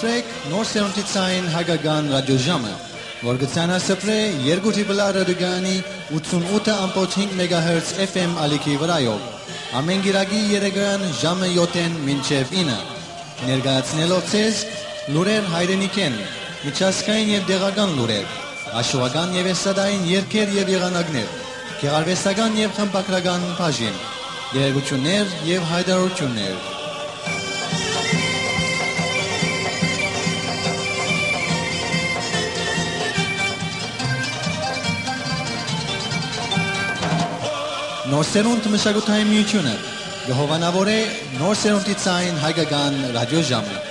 մտրեք նոր սերունդի ցայն հագագան ռադիոժամը, որ գցանա սփրե երկուտի բլա ռադիոգանի 88.5 MHz FM ալիքի վրայով։ Ամեն գիրագի երեգան ժամը 7-ին մինչև 9։ Ներկայացնելով ցեզ լուրեր հայրենիքեն, միջազգային եւ դեղական լուրեր, աշխուհական եւ էսադային երկեր եւ եղանակներ, գեղարվեստական եւ խմբակրական բաժին, երեգություններ եւ հայտարարություններ։ Նոր սերունդ մշակութային միությունը գհովանավոր է նոր սերունդի ցայն հայկական ռադիոժամը։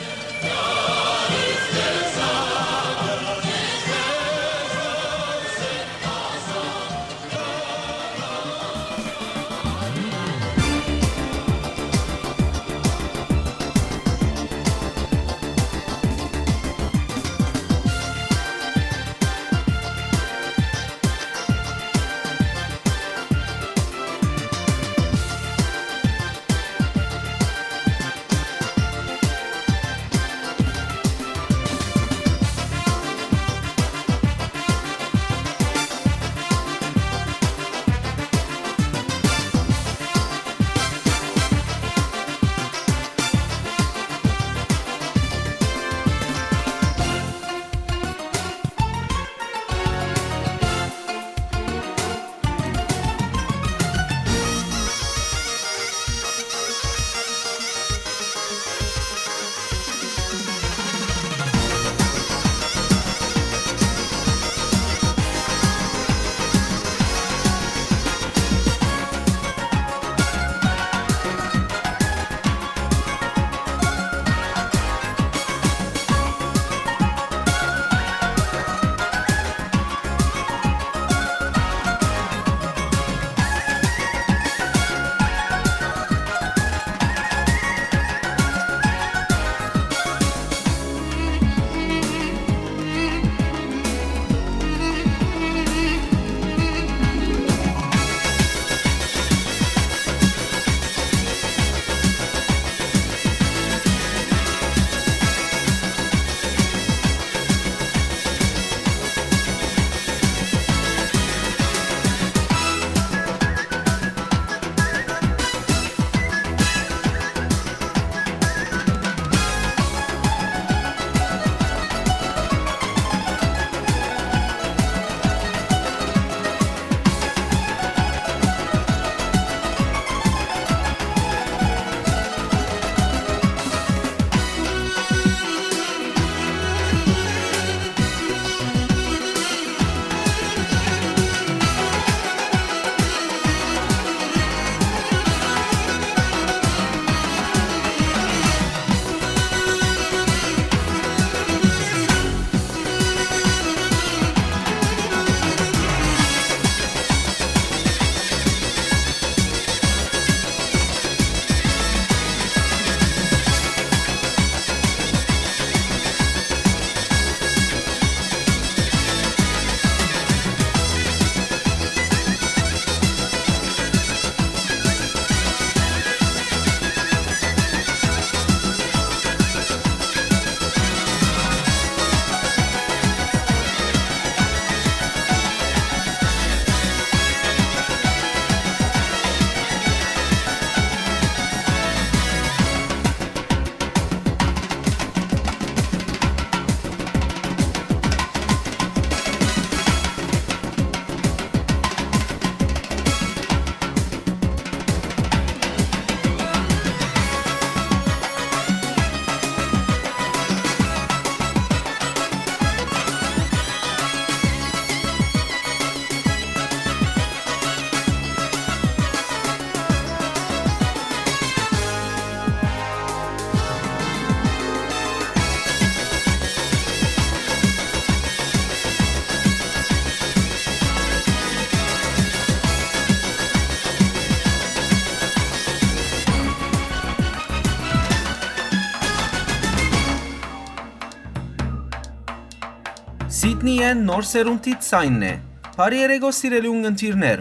Սիդնիեն նոր սերունդի ցայնն է։ Բարի երեգո սիրելի ունգընտիրներ։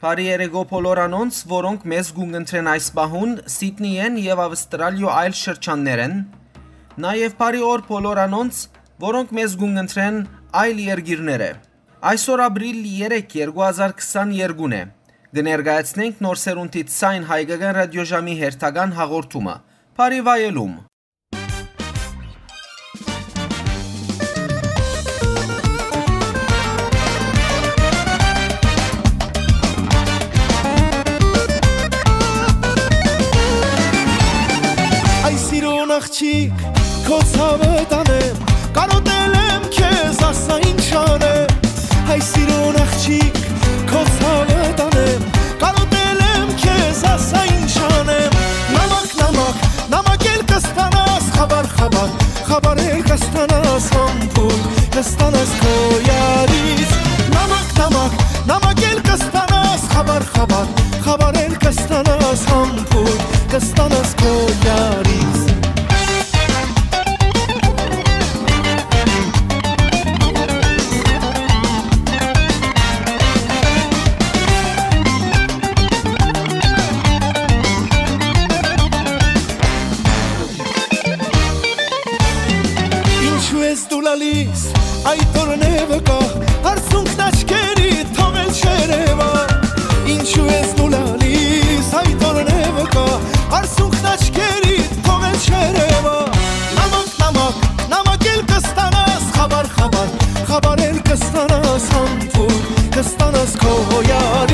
Բարի երեգո բոլորանոնց, որոնք մեզ գունգընտրեն այս բահուն Սիդնիեն եւ Ավստրալիո այլ շրջաններեն։ Նաև բարի օր բոլոր անոնց, որոնք մեզ գունգընտրեն այլ երգիրները։ Այսօր ապրիլ 3 2022-ն է։ Կներկայացնենք նոր սերունդից ցայն հայկական ռադիոժամի հերթական հաղորդումը։ Բարի վայելում։ աղջիկ քո ցավը տանեմ կարոտել եմ քեզ ասա ինչ անեմ հայ սիրուն աղջիկ քո ցավը տանեմ կարոտել եմ քեզ ասա ինչ անեմ նամակ նամակ նամակ էլ կստանաս խաբար խաբար խաբար էլ կստանաս համբույր կստանաս քո յարից նամակ նամակ նամակ էլ կստանաս խաբար խաբար խաբար էլ կստանաս համբույր կստանաս քո կստանաս քո հոյարից նամակ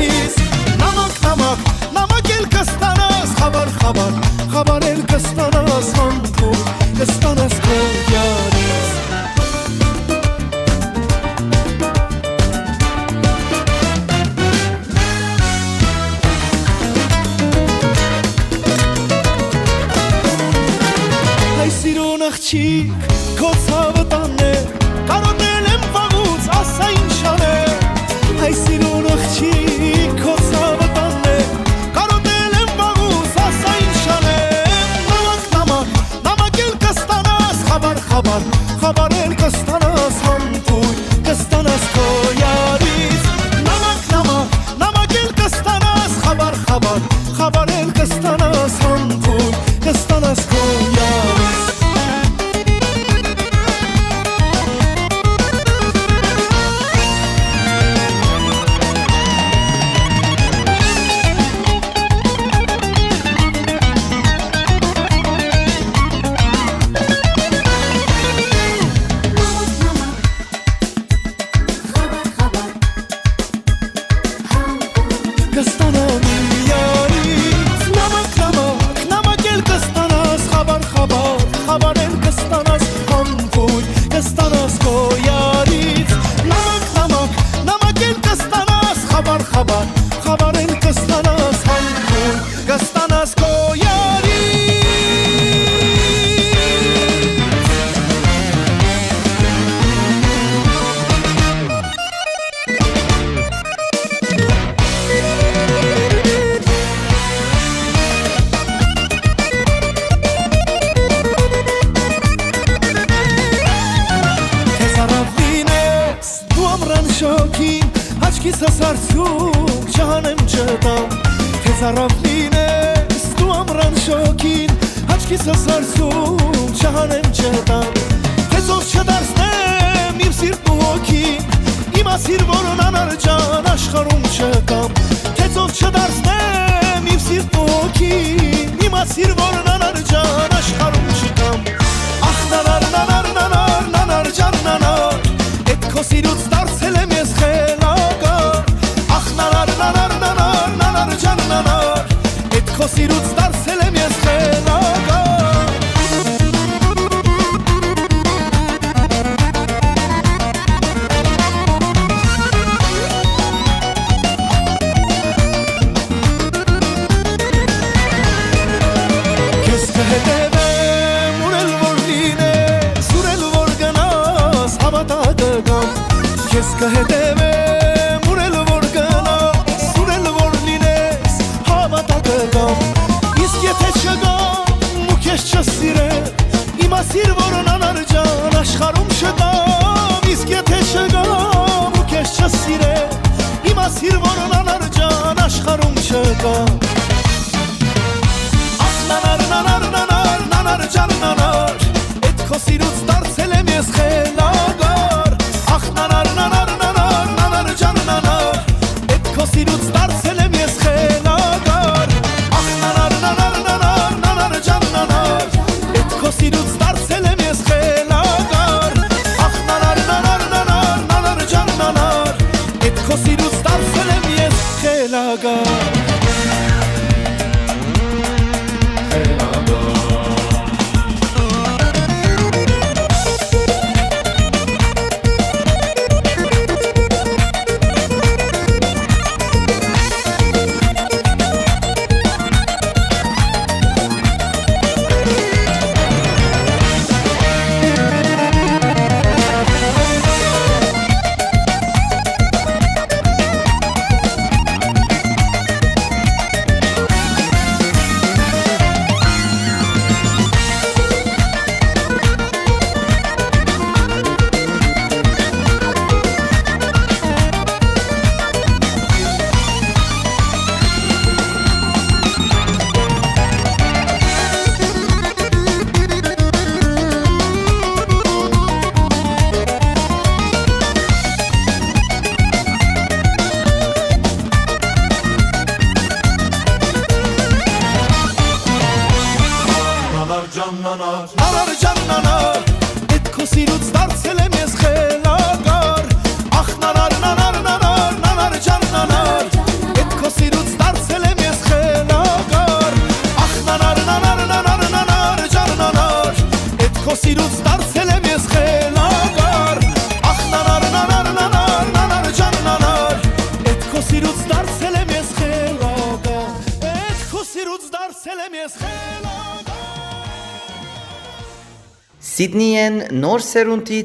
նոր սերունդի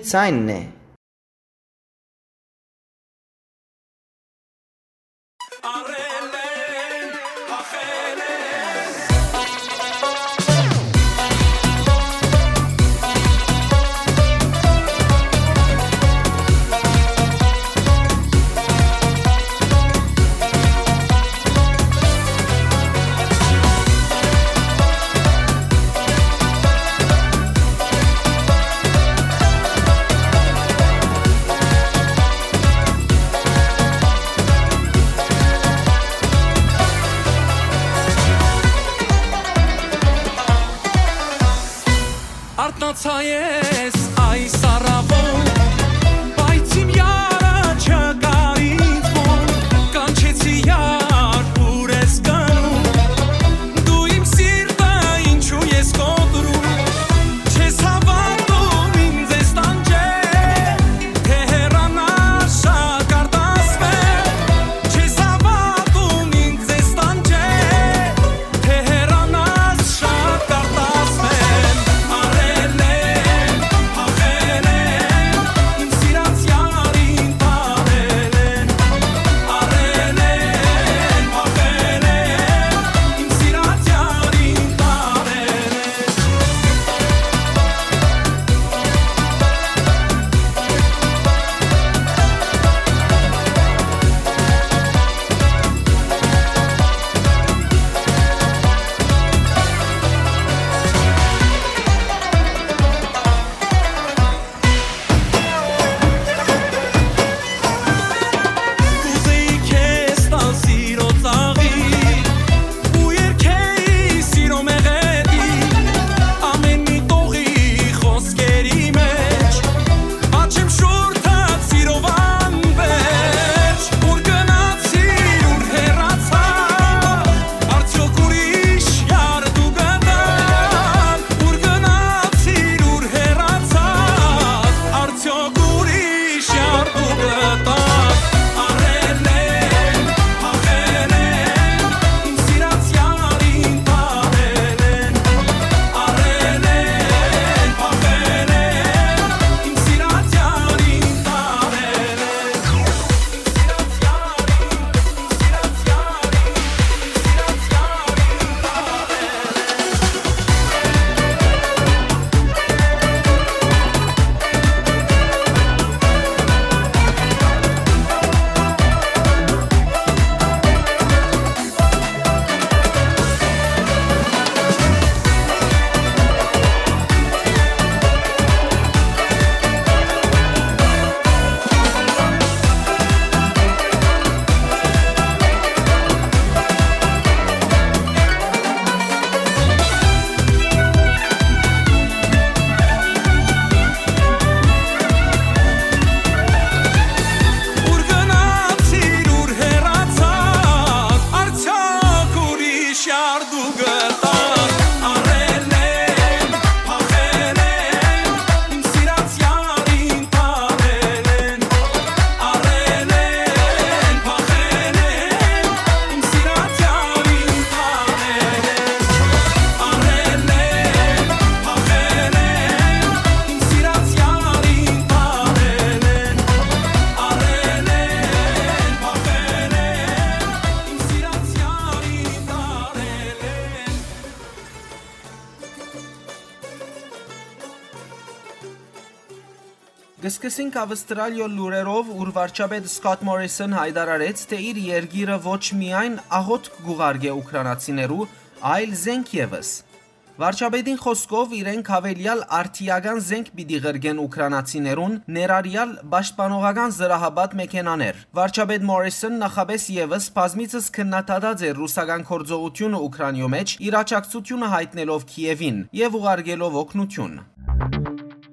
սկսենք Ավստրալիո լուրերով, ուր վարչապետ Սկոտ Մորիսոն հայտարարեց, թե իր երգիրը ոչ միայն աղոթք գուղարկե ուկրաինացիներու, այլ զենք եւս։ Վարչապետին խոսքով իրենք հավելյալ արտիական զենք պիտի ղրգեն ուկրաինացիներուն, ներառյալ պաշտպանողական զրահաբատ մեքենաներ։ Վարչապետ Մորիսոն նախապես եւս բազմիցս քննադատած է ռուսական կորձողությունը Ուկրաինայո մեջ, իր աջակցությունը հայտնելով Կիևին եւ ուղարկելով օգնություն։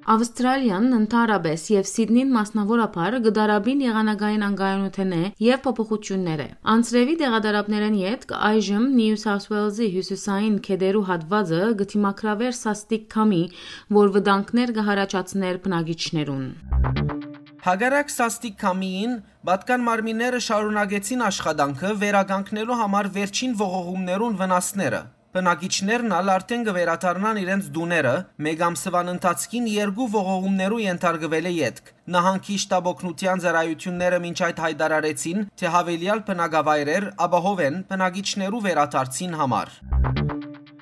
Ավստրալիան ընդհանրապես եւ Սիդնին մասնավորապես գդարաբին եղանագային անգայունութենե եւ փոփոխություններ է։ Անցրևի դեղադարապներեն յետք այժմ Նյու Սաութ Ուելզի հյուսիսային քեդերու հատվածը գտիմակրավեր սաստիկ քամի, որ վտանգներ կհարաճացներ բնակիչներուն։ Հագարակ սաստիկ քամիին Բատկան մարմինները շարունակեցին աշխատանքը վերագանքնելու համար վերջին ողողումներուն վնասները։ Բնակիչներն ալ արդեն կվերադառնան իրենց դուները, մեկ ամսվան ընթացքին երկու ողողումներու ենթարկվել է յետք։ Նահանգի շտաբօգնության ծառայությունները մինչ այդ հայտարարեցին, թե հավելյալ բնակավայրեր ապահով են բնակիչներու վերադարձին համար։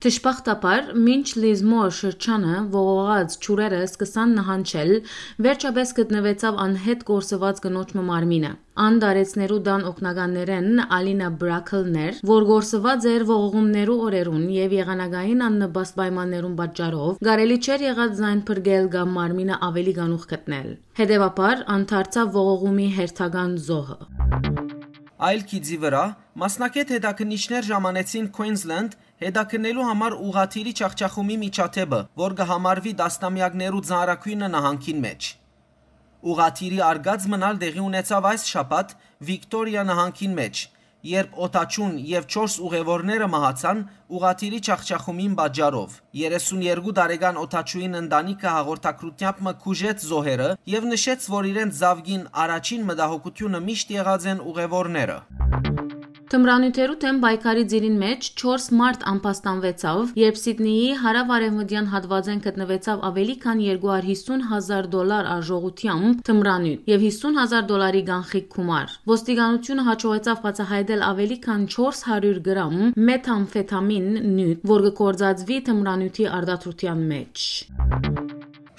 Դժբախտաբար, մինչ Լիզմոր շրջանը ողողած ճուրերը սկսան նահանջել, վերջապես գտնվեցավ անհետ կորսված կնոջ մարմինը։ Ան դարեցներու դան օկնականներեն Ալինա Բրակլներ, որ գործված էր ողողումներու օրերուն եւ եղանագային աննպաստ պայմաններուն պատճառով, գարելի չէր եղած զայն փրկել կամ մարմինը ավելի գանուխ գտնել։ Հետևաբար անթարցավ ողողումի հերթական զոհը։ Այլ քիծի վրա մասնակետ հետաքննիչներ ժամանեցին Queensland հետաքննելու համար ուղաթիրի ճախճախումի միջաթեփը, որ կհամարվի դաստամյակներու ծանրակույնը նահանգին մեջ։ Ուղաթիրի արգած մնալ տեղի ունեցավ այս շաբաթ Վիկտորիա նահանգին մեջ, երբ օտաչուն եւ 4 ուղևորները մահացան ուղաթիրի ճախճախումին բաժարով։ 32 տարեկան օտաչուին ընտանիքը հաղորդակցությամբ մկուժեց զոհերը եւ նշեց, որ իրենց զավգին առաջին մտահոգությունը միշտ եղած են ուղևորները։ Թմրանյութերու թեմ պայքարի ձիրին մեջ 4 մարտ անպաստանվեցավ, երբ Սիդնեի հարավ-արևմտյան հատվածեն գտնվեցավ ավելի քան 250 հազար դոլար արժողությամբ թմրանյութ եւ 50 հազար դոլարի գանխիկ գումար։ Ոստիկանությունը հաջողեցավ բացահայտել ավելի քան 400 գրամ մեթամֆետամին նյութ, որ կկործածվի թմրանյութի արտադրության մեջ։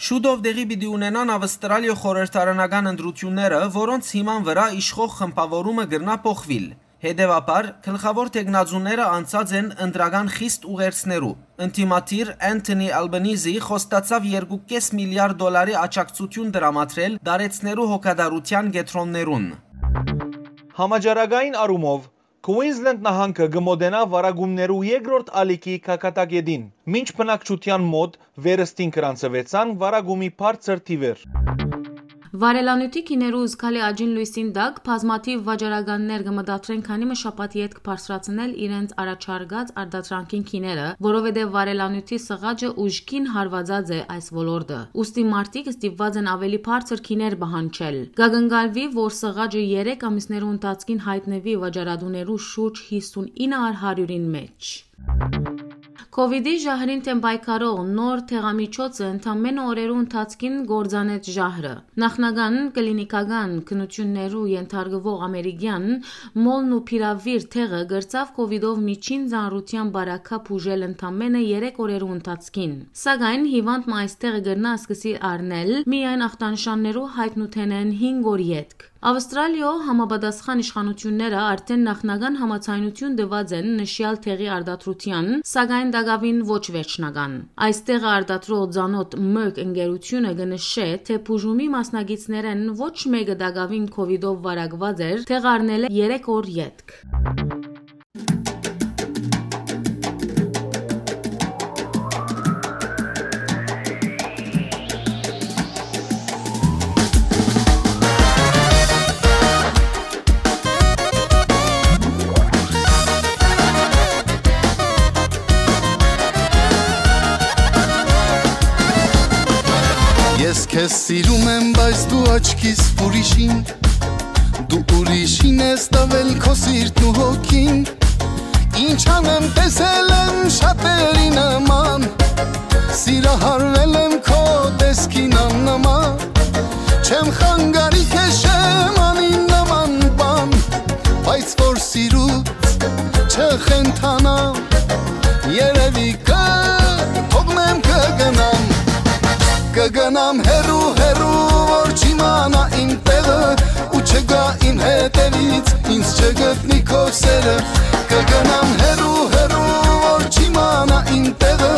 Շուտով դեղի պիտի ունենան Ավստրալիա խորհրդարանական ընտրությունները, որոնց հիման վրա իշխող խմբավորումը գրնա փոխվիլ։ Հետևաբար, գլխավոր տեխնազուները անցած են ընտրական խիստ ուղերձներու։ Ընտիմատիր Անթոնի Ալբանիզի խոստացավ 2.5 միլիարդ դոլարի աջակցություն դրամատրել դարեցներու հոգադարության գետրոններուն։ Համաճարակային առումով Queensland նահանգը գմոդենա վարագումներու երկրորդ ալիքի կակատագետին, մինչ բնակչության մոտ վերստին կրանցվեցան վարագումի բարձր թիվեր։ Վարելանյութի քիներու զգալի աճին լույսին դակ բազմաթիվ վաճառականներ կմտածրեն քանի մը շաբաթի հետ կբարձրացնել իրենց առաջարկած արտադրանքին քիները, որովհետև վարելանյութի սղաճը ուժքին հարվածած է այս ոլորտը։ Ոստի մարտիկ ստիպված են ավելի բարձր քիներ բանջել։ Գագնգալվի, որ սղաճը 3 ամիսներու ընթացքին հայտնվի վաճառադուներու շուրջ 59-ին մեջ։ Կովիդի ժահրին թեմ պայքարող նոր թեղամիջոցը ընդամենը օրերու ընթացքին գործանեց ժահրը։ Նախնական կլինիկական քննություններու ենթարկվող ամերիկյան մոլն ու փիրավիր թեղը գրծավ կովիդով միջին ծանրության բարակապ ուժել ընդամենը 3 օրերու ընթացքին։ Սակայն հիվանդ մայստեղը գրնա սկսի առնել միայն ախտանշաններու հայտնութենեն 5 օր յետք։ Ավստրալիո համապատասխան իշխանությունները արդեն նախնական համաձայնություն տված են նշյալ թեղի արտադրության, սակայն դակավին ոչ վերջնական։ Այստեղ արտադրող ցանոթ Merck ընկերությունը կնշե, թե բուժումի մասնագետներեն ոչ մեկը դակավին կոവിഡով վարակված էր, թեղարնել է 3 օր յետք։ քեզ սիրում եմ, բայց դու աչքիս ուրիշին Դու ուրիշին ես տվել քո սիրտն ու հոգին Ինչ անեմ տեսել եմ շատերի նման Սիրահարվել եմ քո տեսքին աննման Չեմ խանգարի քեշեմ անին նման բան Բայց որ սիրուց չխենթանամ Երևի կը թողնեմ կգնամ կգնամ հերու հերու որ չի չիմանա իմ տեղը ու չգա իմ հետևից ինձ չգտնի քո սերը կգնամ հերու հերու որ չիմանա իմ տեղը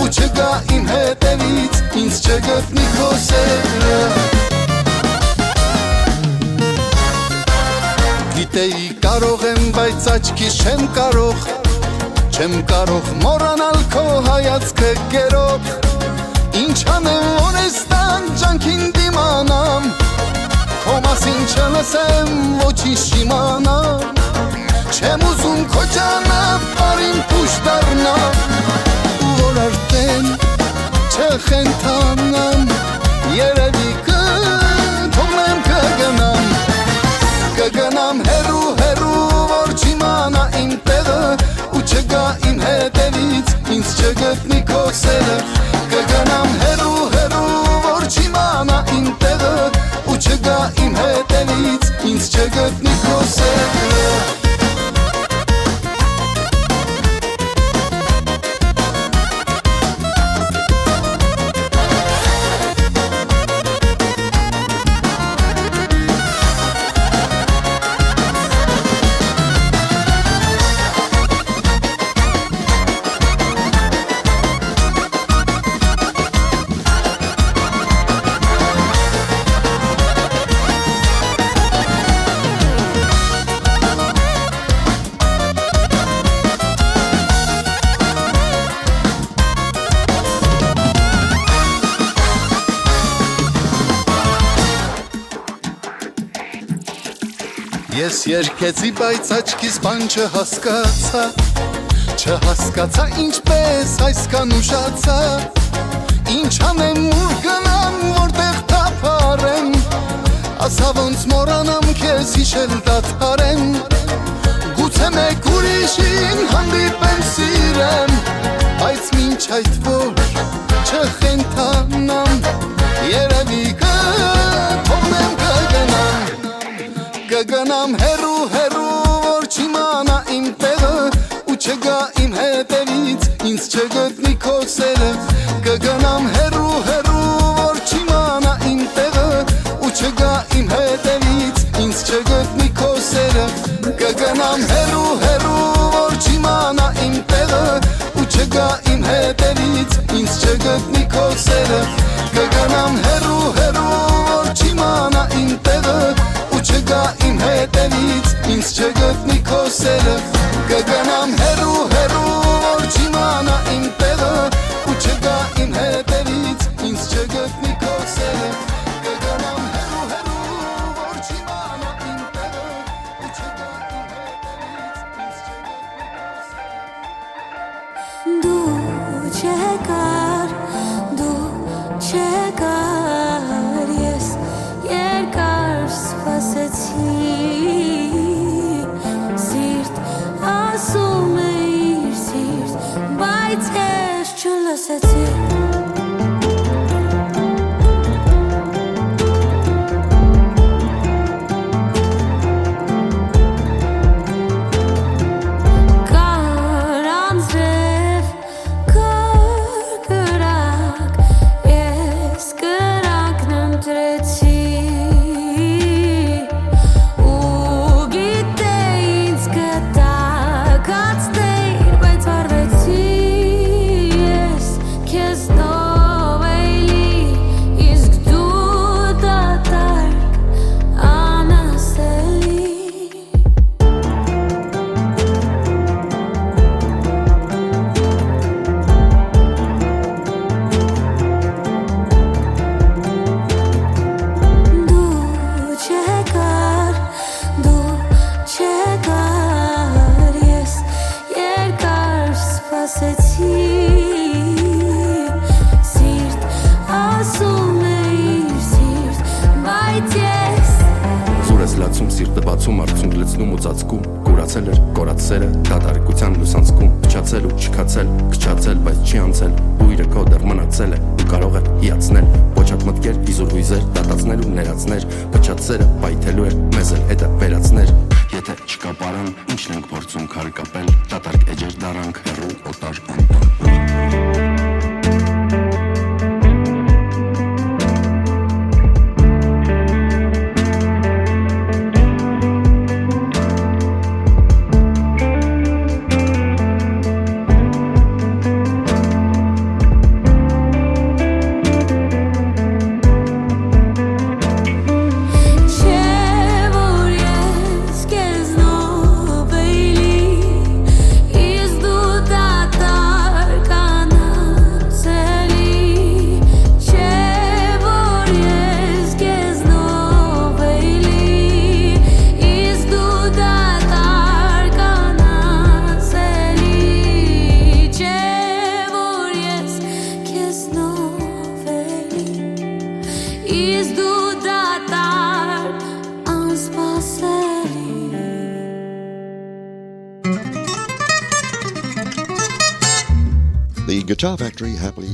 ու չգա իմ հետևից ինձ չգտնի քո սերը Գիտեի կարող եմ, բայց աչքիս չեմ կարող Չեմ կարող մոռանալ քո հայացքը գերով Ինչ անեմ, որ ես տան ջանքին դիմանամ Քո մասին չլսեմ, ոչինչ չիմանամ Չեմ ուզում քո ճանապարհին փուշ դառնամ որ արդեն չխենթանամ Երևի կթողնեմ կգնամ Կգնամ հերու հերու որ չիմանա իմ տեղը չգա իմ հետևից ինձ չգտնի քո սերը Կգնամ հերու հերու որ չիմանա իմ տեղը ու չգա իմ հետևից ինձ չգտնի քո սերը երկեցի, բայց աչքիս բան չհասկացա Չհասկացա ինչպես այսքան ուշացա Ինչ անեմ ուր գնամ, որտեղ թափարեմ Ասա ոնց մորանամ քեզ հիշել դադարեմ Գուցե մեկ ուրիշին հանդիպեմ սիրեմ Բայց մինչ այդ որ չխենթանամ Երևի կգնամ Կգնամ հերու հերու որ չիմանա իմ տեղը ու չգա իմ հետևից ինձ չգտնի քո սերը Կգնամ հերու հերու որ չիմանա իմ տեղը ու չգա իմ հետևից ինձ չգտնի քո սերը Կգնամ հերու հերու որ չիմանա իմ տեղը ու չգա իմ հետևից ինձ չգտնի քո սերը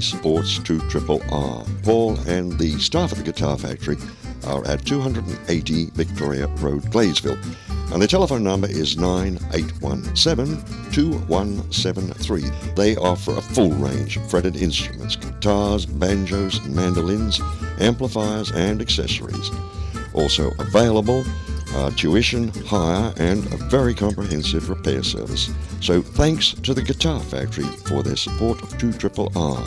Supports 2 Triple R. Paul and the staff of the Guitar Factory are at 280 Victoria Road, Glaysville. And their telephone number is 9817 2173. They offer a full range of fretted instruments guitars, banjos, mandolins, amplifiers, and accessories. Also available uh, tuition, hire, and a very comprehensive repair service. So thanks to the Guitar Factory for their support of 2 Triple R.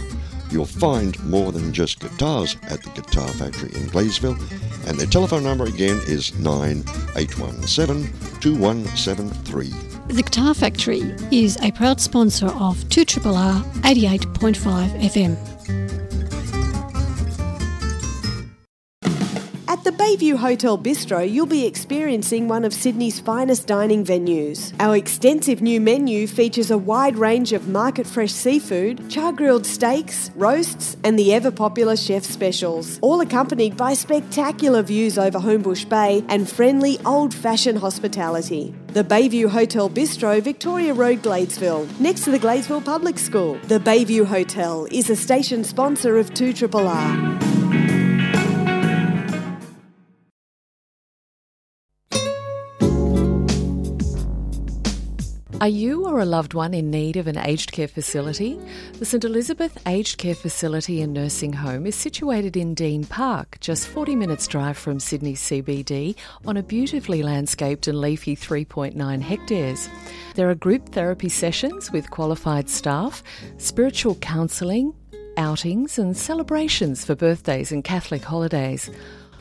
You'll find more than just guitars at the Guitar Factory in Glaysville, and their telephone number again is 9817 2173. The Guitar Factory is a proud sponsor of 2RRR 88.5 FM. Bayview Hotel Bistro, you'll be experiencing one of Sydney's finest dining venues. Our extensive new menu features a wide range of market fresh seafood, char grilled steaks, roasts, and the ever popular chef specials, all accompanied by spectacular views over Homebush Bay and friendly old fashioned hospitality. The Bayview Hotel Bistro, Victoria Road, Gladesville, next to the Gladesville Public School. The Bayview Hotel is a station sponsor of 2RRR. Are you or a loved one in need of an aged care facility? The St Elizabeth Aged Care Facility and Nursing Home is situated in Dean Park, just 40 minutes drive from Sydney CBD, on a beautifully landscaped and leafy 3.9 hectares. There are group therapy sessions with qualified staff, spiritual counselling, outings, and celebrations for birthdays and Catholic holidays.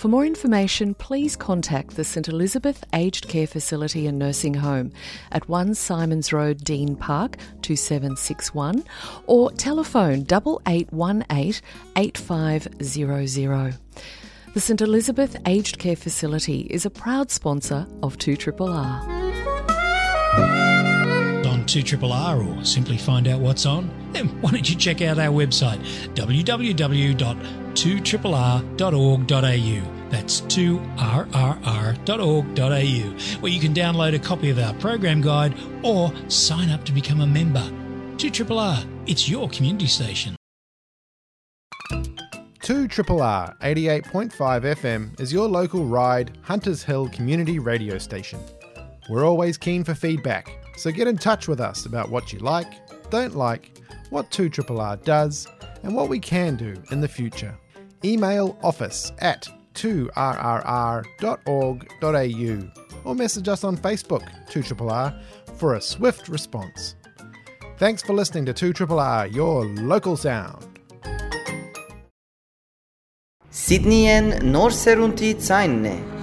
For more information, please contact the St Elizabeth Aged Care Facility and Nursing Home at 1 Simons Road, Dean Park 2761 or telephone 8818 8500. The St Elizabeth Aged Care Facility is a proud sponsor of 2RRR. On 2RRR or simply find out what's on, then why don't you check out our website www.2rrr.org.au. That's 2rrr.org.au, where you can download a copy of our program guide or sign up to become a member. 2RRR, it's your community station. 2 Triple R 88.5 FM is your local ride Hunters Hill community radio station. We're always keen for feedback, so get in touch with us about what you like, don't like, what 2RRR does, and what we can do in the future. Email office at 2rrr.org.au or message us on Facebook, 2RRR, for a swift response. Thanks for listening to 2RRR, your local sound. Sydney and North serunti tsainne.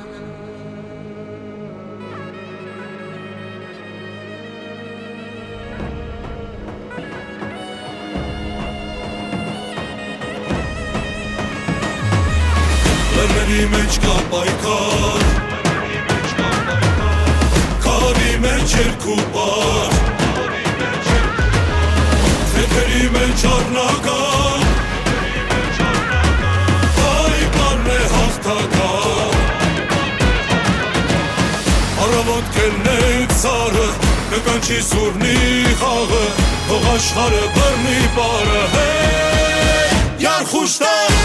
Կկանչի սուրնի խաղը Հող աշխարը բռնի պարը Հեյ, յար խուշտար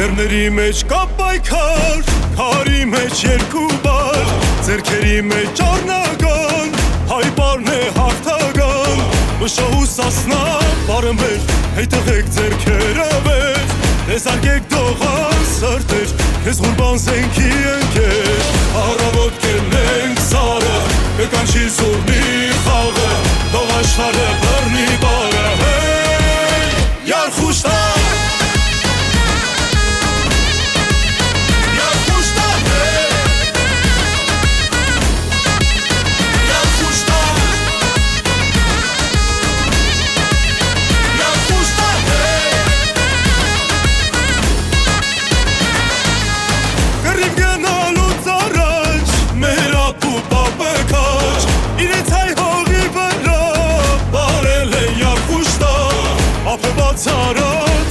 Լեռների մեջ կա պայքար, քարի մեջ երկու բար, ձերքերի մեջ առնական, հայ բառն է հաղթական, մշահու սասնա բարը մեր, հետեղեք ձերքերը վեր, տեսարկեք դողան սրտեր, քեզ հուրբան զենքի ընկեր, առավոտ կելնենք սարը, կկանչի զուրնի խաղը, դող աշխարը բռնի բարը, հեյ, յար խուշտար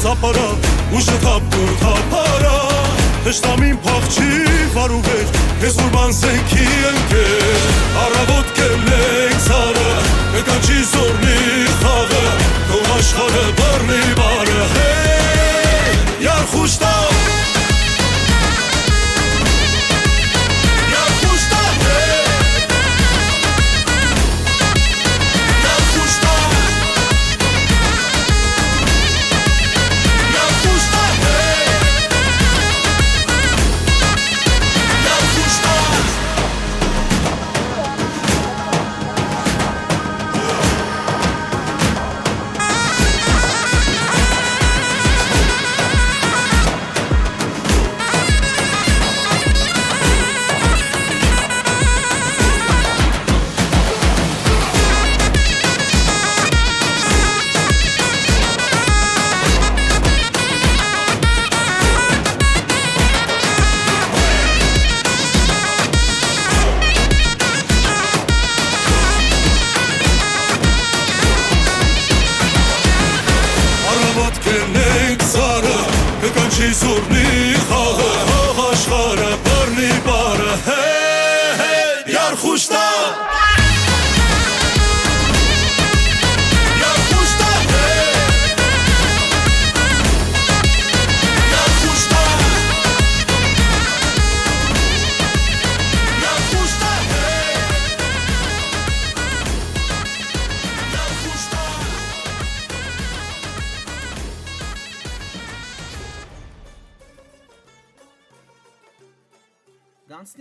թափարա ուժը թափտուր թափարա Հշտամին փախչի վարուվեր Ես ուրման սենքի ընկեր Առավոտ կելենք սարը Նկանչի զորնի խաղը Թող աշխարը բռնի բարը Հեյ, յար խուշտա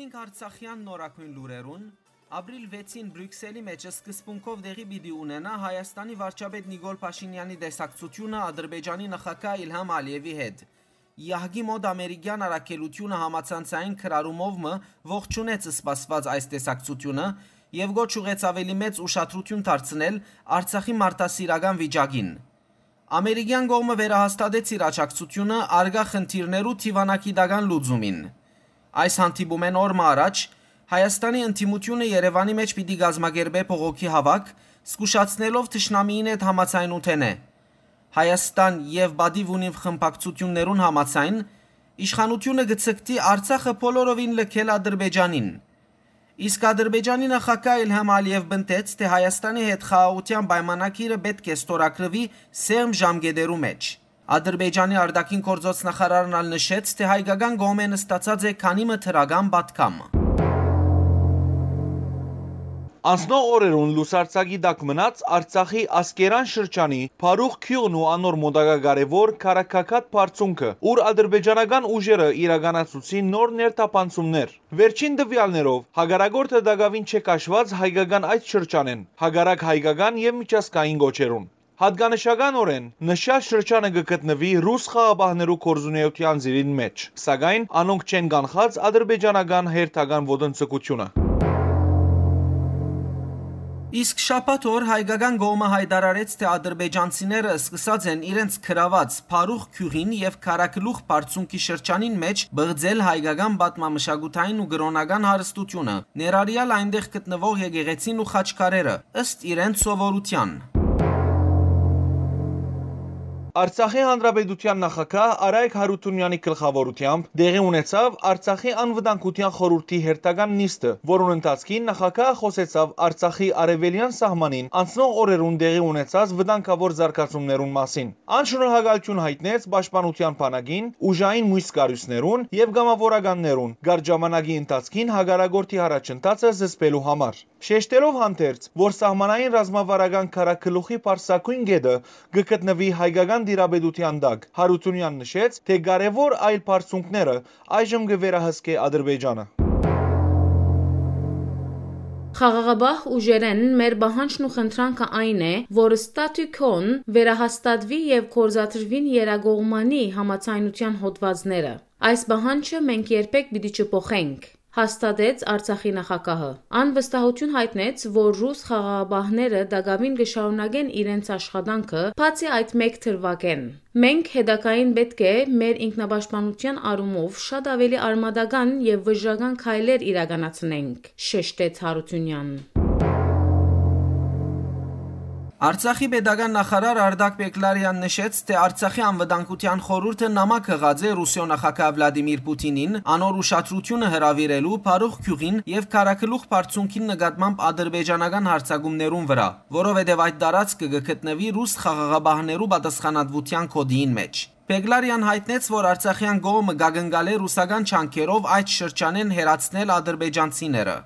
Գանցնինք Արցախյան նորակույն լուրերուն։ Ապրիլ 6-ին Բրյուսելի մեջ սկզբունքով դեղի պիտի ունենա Հայաստանի վարչապետ Նիկոլ Փաշինյանի դեսակցությունը Ադրբեջանի նախագահ Իլհամ Ալիևի հետ։ Յահգի մոտ ամերիկյան առաքելությունը համացանցային քրարումով մը ողջունեց սպասված այս դեսակցությունը եւ գոչ ուղեց ավելի մեծ ուշադրություն դարձնել Արցախի մարտահրավերական վիճակին։ Ամերիկյան կողմը վերահաստատեց իր աջակցությունը արգա խնդիրներու թիվանակիդական լուծումին։ Այս հանդիպումեն օրը առաջ Հայաստանի ընդդիմությունը Երևանի մեջ պիտի գազմագերբե փողոքի հավաք, զսկուշացնելով թշնամիին հետ համացայնութենե։ Հայաստան եւ Բադիվունիվ խմբակցություններուն համացայն իշխանությունը գծկտի Արցախը բոլորովին լքել Ադրբեջանին։ Իսկ Ադրբեջանի նախագահ Իլհամ Ալիև բնտեց, թե Հայաստանի հետ խաղաղության պայմանագիրը պետք է ստորագրվի սերմ ժամկետերու մեջ։ Ադրբեջանի արտաքին գործոց նախարարն ալ նշեց, թե հայկական գոմենը ստացած է քանի մը թրագան պատկամ։ Անցնող օրերուն լուսարցակի դակ մնաց Արցախի Ասկերան շրջանի Փարուխ Քյուղն ու անոր մոդագա կարևոր քարակակատ բարձունքը, ուր ադրբեջանական ուժերը իրականացուցին նոր ներտապանցումներ։ Վերջին դվյալներով հագարագորտը դակավին չեկաշված հայկական այդ շրջանեն, հագարակ հայկական եւ միջազգային գոչերուն։ Հատկանշականորեն նշյալ շրջանը կգտնվի ռուս խաղաբահներու կորզունեության զիրին մեջ, սակայն անոնք չեն կանխած ադրբեջանական հերթական ոտնձգությունը։ Իսկ շաբաթ օր հայկական գոմը հայտարարեց, թե ադրբեջանցիները սկսած են իրենց քրաված Փարուխ քյուղին եւ Քարակլուխ բարձունքի շրջանին մեջ բղձել հայկական պատմամշակութային ու գրոնական հարստությունը, ներառյալ այնտեղ գտնվող եկեղեցին ու խաչքարերը, ըստ իրենց սովորության։ Արցախի հանրապետության նախագահ Արայք Հարությունյանի գլխավորությամբ դեղի ունեցավ Արցախի անվտանգության խորհրդի հերթական նիստը, որոնց ընթացքին նախագահը խոսեցավ Արցախի արևելյան սահմանին անցնող օրերուն դեղի ունեցած վտանգավոր զարգացումներուն մասին։ Ան շնորհակալություն հայտնեց Պաշտպանության բանակին, ուժային մույս կառույցներուն եւ գամավորականներուն գար ժամանակի ընթացքին հագարագորտի առաջընթացը զսպելու համար։ Շեշտելով հանդերձ, որ սահմանային ռազմավարական քարակլուխի Պարսակույն գետը գտնվի հայկական դիրաբեդության դակ, Հարությունյան նշեց, թե կարևոր այլ բարձունքները այժմ կվերահսկե Ադրբեջանը։ Խաղաղաբահ ուժերեն մեր բահանջն ու խնդրանքը այն է, որ ստատիկոն վերահաստատվի եւ կորզաթրվին երագողմանի համացայնության հոդվածները։ Այս բահանջը մենք երբեք պիտի չփոխենք հաստատեց Արցախի նախագահը։ Ան վստահություն հայտնեց, որ ռուս խաղաղաբահները դակամին կշարունակեն իրենց աշխատանքը, բացի այդ մեկ թրվակեն։ Մենք հետակային պետք է մեր ինքնապաշտպանության առումով շատ ավելի արմադական եւ վճռական քայլեր իրականացնենք, շեշտեց Հարությունյանն։ Արցախի pedagogan նախարար Արդակ Պեկլարյանն նշեց, թե Արցախի անվտանգության խորհուրդը նամակ հղած է Ռուսիո նախագահ Վլադիմիր Պուտինին անոր ուշադրությունը հրավիրելու Փարող քյուղին եւ Ղարաքլուխ բարձունքին նկատմամբ ադրբեջանական հարձակումներուն վրա, որովհետեւ այդ տարածքը կգտնվի ռուս խաղաղապահներու պատասխանատվության կոդիին մեջ։ Պեգլարյան հայտնեց, որ Արցախյան գողը գագնգալե ռուսական չանկերով այդ շրջանեն հերացնել ադրբեջանցիները։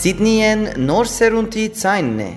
Սիդնիեն նոր սերունդի ցայնն է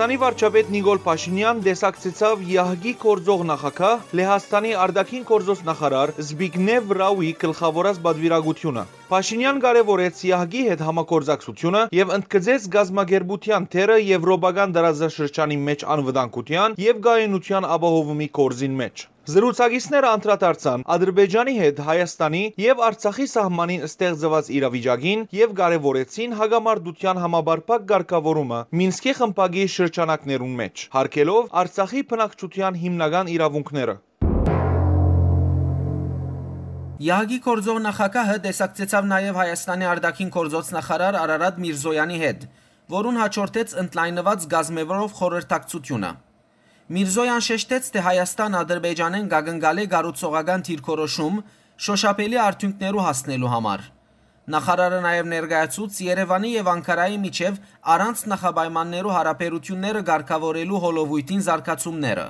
Հայաստանի վարչապետ Նիկոլ Փաշինյան դեսակցեցավ ՀԱՀԳ-ի կորձող նախագահ Լեհաստանի արդակին կորձոս նախարար Զբիգնև Ռաուի գլխավորած բادرվիրագությունը։ Փաշինյան կարևորեց ՀԱՀԳ-ի հետ համագործակցությունը եւ ընդգծեց գազագերբության թերը եվրոպական դարաշրջանի մեջ անվտանգության եւ գայունության ապահովումի կորզին մեջ։ Զրուցակիցները անդրադարձան Ադրբեջանի հետ Հայաստանի եւ Արցախի սահմանին ստեղծված իրավիճակին եւ կարեւորեցին հագամարտության համաբարփակ ղեկավարումը Մինսկի խմբագի շրջանակներուն մեջ, հարկելով Արցախի բնակչության հիմնական իրավունքները։ ՀԱԳ-ի կորձող նախագահը տեսակցեցավ նաև Հայաստանի արտաքին գործոց նախարար Արարատ Միրզոյանի հետ, որուն հաջորդեց ընդլայնված գազմեվրով խորհրդակցությունը։ Միրզոյան շեշտեց, թե Հայաստան-Ադրբեջանեն գագնգալի գառուցողական թիրքորոշում շոշափելի արդյունքներու հասնելու համար։ Նախարարը նաև ներկայացուց Երևանի եւ Անկարայի միջև առանց նախապայմաններու հարաբերությունները ղեկավարելու հոլովույթին զարգացումները։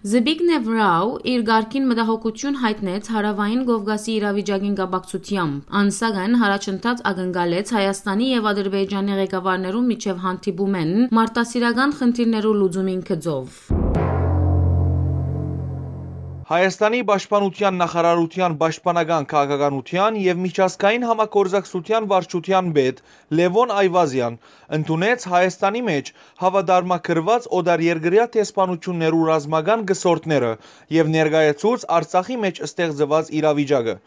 Զբիգնև Ռաու իր ղարքին մտահոգություն հայտնեց հարավային Կովկասի իրավիճակին կապակցությամբ։ Անսագան հարաճընթաց ակնկալեց Հայաստանի եւ Ադրբեջանի ղեկավարներու միջև հանդիպում են մարտահրավերական խնդիրներու լուծումին գծով։ Հայաստանի Պաշտպանության նախարարության Պաշտպանական քաղաքականության եւ միջազգային համագործակցության վարչության պետ Լևոն Այվազյան ընդունեց Հայաստանի մեջ հավադարմակրված օդարերգրյա տեսփանություններու ռազմական գսորտները եւ ներկայացուց Արցախի մեջ ստեղծված իրավիճակը,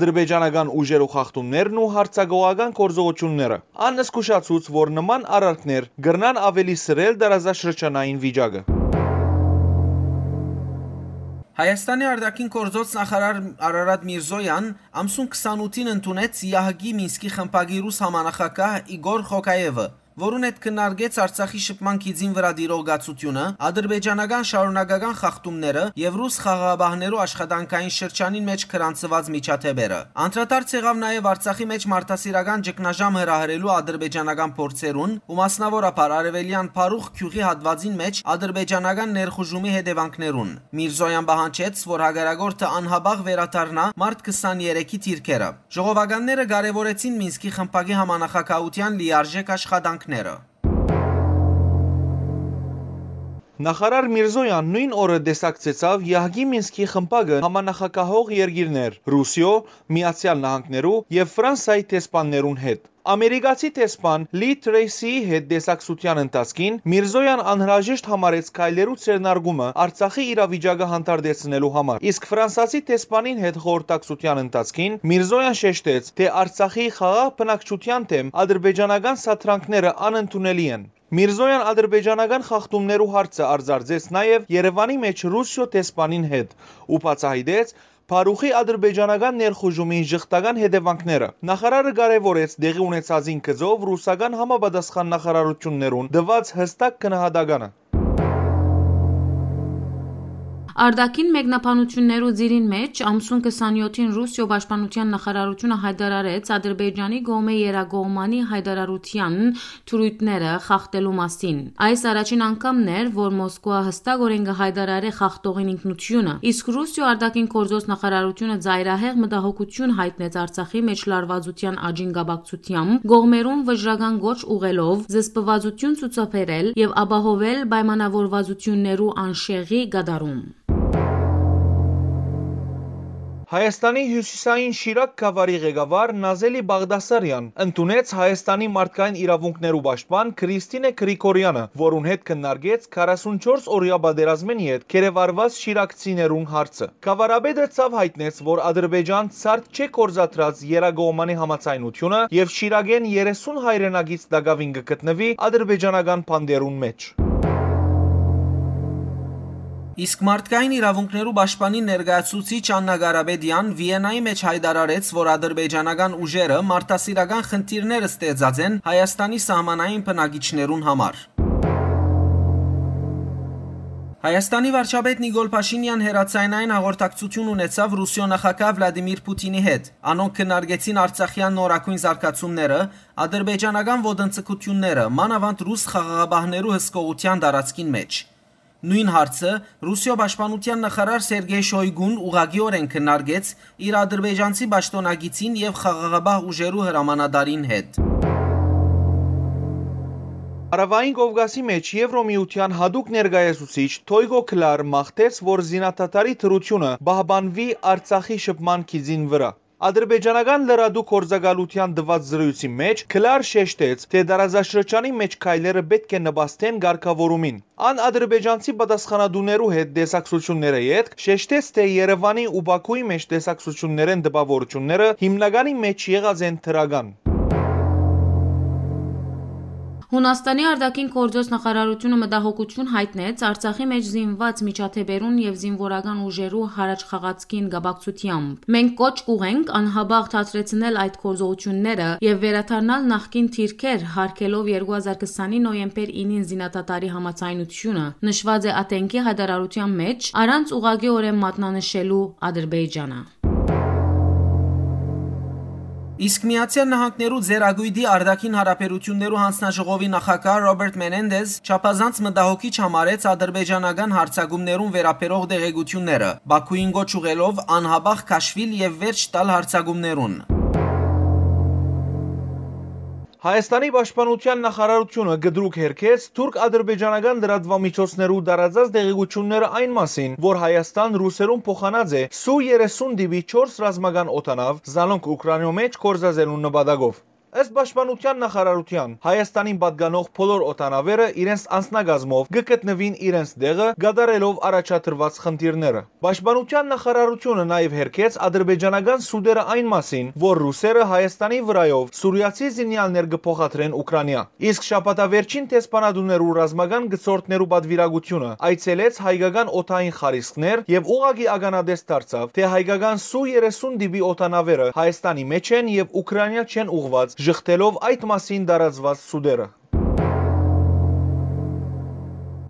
ադրբեջանական ուժերու խախտումներն ու հարցագողական գործողությունները։ Ան զսկուշացուց, որ նման արարքներ գրնան ավելի սրել դարազաշրջանային վիճակը։ Հայաստանի արտաքին գործոց նախարար Արարատ Միրզոյան ամսուն 28-ին ընդունեց ԵԱՀԿ Մինսկի խմբագիրուս համանախագահ Իգոր Խոկայևը, որուն հետ քննարկեց Արցախի շփման քիզին վրա դիրող գացությունը, ադրբեջանական շարունակական խախտումները եւ ռուս խաղաղաբահներու աշխատանքային շրջանին մեջ քրանցված միջաթեբերը։ Անդրադարձ եղավ նաեւ Արցախի մեջ մարտահրավերական ճգնաժամ հրահրելու ադրբեջանական փորձերուն ու մասնավորապես արևելյան Փարուխ քյուղի հատվածին մեջ ադրբեջանական ներխուժումի հետևանքներուն։ Միրզոյան պահանջեց, որ հագարագորտը անհաբաղ վերադառնա մարտ 23-ի թիրքերը։ Ժողովականները կարևորեցին Մինսկի խմբագի համանախագահության լիարժեք աշխատանքները։ Նախարար Միրզոյան նույն օրը դեսակցեցավ ԵԱՀԿ Մինսկի խմբագը համանախագահող երկիրներ՝ Ռուսիո, Միացյալ Նահանգներու եւ Ֆրանսիայի տեսփաններուն հետ։ Ամերիկացի տեսփան Լի Տրեյսիի հետ դեսակցության ընթացքին Միրզոյան անհրաժեշտ համարեց քայլերու ցերնարգումը Արցախի իրավիճակը հանդարտեցնելու համար։ Իսկ ֆրանսացի տեսփանին հետ խորհրդակցության ընթացքին Միրզոյան շեշտեց, թե Արցախի խաղաղ բնակչության դեմ ադրբեջանական սաթրանքները անընդունելի են։ Միրզոյան ադրբեջանական խախտումներու հարցը արձարծեց նաև Երևանի մեջ Ռուսիո տեսփանին հետ ու բացահայտեց Փարուխի ադրբեջանական ներխուժումի ժխտական հետևանքները. Նախարարը կարևորեց դեղի ունեցածին գծով ռուսական համապատասխան նախարարություններուն դված հստակ գնահատականը Արդակին մեկնաբանություններու ձիրին մեջ ամսուն 27-ին Ռուսիո պաշտպանության նախարարությունը հայտարարեց Ադրբեջանի գոմե Երագողմանի հայտարարության թրույթները խախտելու մասին։ Այս առաջին անգամն էր, որ Մոսկվա հստակորեն կհայտարարի խախտողին ինքնությունը, իսկ Ռուսիո արդակին գործոս նախարարությունը զայրահեղ մտահոգություն հայտնեց Արցախի մեջ լարվածության աջին գաբակցությամբ գողմերուն վճռական գոչ ուղելով զսպվածություն ցուցաբերել եւ ապահովել պայմանավորվածություններու անշեղի գդարում։ Հայաստանի հյուսիսային Շիրակ գավառի ղեկավար Նազելի Բաղդասարյան ընդունեց Հայաստանի մարդկային իրավունքներու պաշտպան Քրիստինե Գրիգորյանը, որուն հետ քննարկեց 44 օրյա պատերազմին հետ կերևարված շիրակցիներուն հարցը։ Գավառաբեդը ցավ հայտնեց, որ Ադրբեջան ցարտ չէ կորզատրած Երագոմանի համացայնությունը եւ Շիրագեն 30 հայրենագից դակավին կգտնվի ադրբեջանական բանդերուն մեջ։ Իսկ մարդկային իրավունքներու պաշտպանի ներկայացուցիչ Աննա Գարաբեդյան Վիեննայի մեջ հայտարարեց, որ ադրբեջանական ուժերը մարտահրավերական խնդիրներ ստեղծած են Հայաստանի սահմանային բնակիչներուն համար։ Հայաստանի վարչապետ Նիկոլ Փաշինյան հերացայնային հաղորդակցություն ունեցավ Ռուսիո նախագահ Վլադիմիր Պուտինի հետ։ Անոնք քննարկեցին Արցախյան նորակույն զարգացումները, ադրբեջանական ոդընծկությունները, մանավանդ ռուս խաղաղաբահներու հսկողության դարածքին մեջ։ Նույն հարցը Ռուսիո պաշտպանության նախարար Սերգեյ Շոյգուն ուղագիորեն քննարկեց իր ադրբեջանցի պաշտոնագիտին եւ խաղաղաբահ ուժերու հրամանատարին հետ։ Արավային Կովկասի մեջ Եվրոմիության հadoop ներկայացուցիչ Թոյգո Կլար մաղթեց, որ զինատատարի թրությունը բահբանվի Արցախի շփման քիզին վրա։ Ադրբեջանական լրադու կորզակալության դված զրույցի մեջ Կլար շեշտեց, թե դարազաշրջանի մեջ քայլերը պետք է նպաստեն ղեկավարումին։ Ան ադրբեջանցի պատասխանատուներու հետ դեսակցությունները յետ շեշտեց, թե Երևանի ու Բաքուի մեջ դեսակցություններեն դպավորությունները հիմնականի մեջ եղած են թրական։ Հունաստանի արտաքին գործոս նախարարությունը մտահոգություն հայտնեց Արցախի մեջ զինված միջաթեբերուն եւ զինվորական ուժերու հարաճ խաղացքին գաբակցությամբ։ Մենք կոչ կուղենք անհաբաղ թատրեցնել այդ գործողությունները եւ վերաթարնալ նախկին թիրքեր, հարկելով 2020-ի նոյեմբեր 9-ին զինատատարի համացայնությունը։ Նշված է Ատենքի հայտարարության մեջ առանց ուղագիորեն մատնանշելու Ադրբեջանը։ Իսկ Միացյալ Նահանգներու Ձերագույդի արդակին հարաբերություններու հանձնաժողովի նախագահ Ռոբերտ Մենենդես չափազանց մտահոգիչ համարեց ադրբեջանական հարցագումներուն վերապերող դեղեցությունները, Բաքուին գոչ ուղելով անհաբաղ քաշվիլ եւ վերջ տալ հարցագումներուն։ Հայաստանի պաշտպանության նախարարությունը գդրուկ հերքեց թուրք-ադրբեջանական լրատվամիջոցներու դարածած դեղեցությունները այն մասին, որ Հայաստան ռուսերուն փոխանած է Սու-30 դիվի 4 ռազմական օտանավ զանոնք Ուկրաինայում մեջ կորզազելու նպատակով։ Ըստ Պաշտպանության նախարարության Հայաստանին պատկանող բոլոր օտանավերը իրենց անձնագազմով կգտնվին իրենց դեղը, գդարելով առաջադրված խնդիրները։ Պաշտպանության նախարարությունը նաև հերքեց ադրբեջանական սուդերը այն մասին, որ ռուսերը Հայաստանի վրայով սուրիացի զինյալներ կփոխադրեն Ուկրաինա։ Իսկ շաբաթավերջին տեսփանադուներու ռազմական գծորդներու պատվիրակությունը այցելեց հայկական օթային խարիսքներ եւ ուղագի ագանադես դարձավ, թե հայկական Սու-30 դիվի օտանավերը Հայաստանի մեջ են եւ Ուկրաինա չեն ուղված ժխտելով այդ մասին դարածված սուդերը։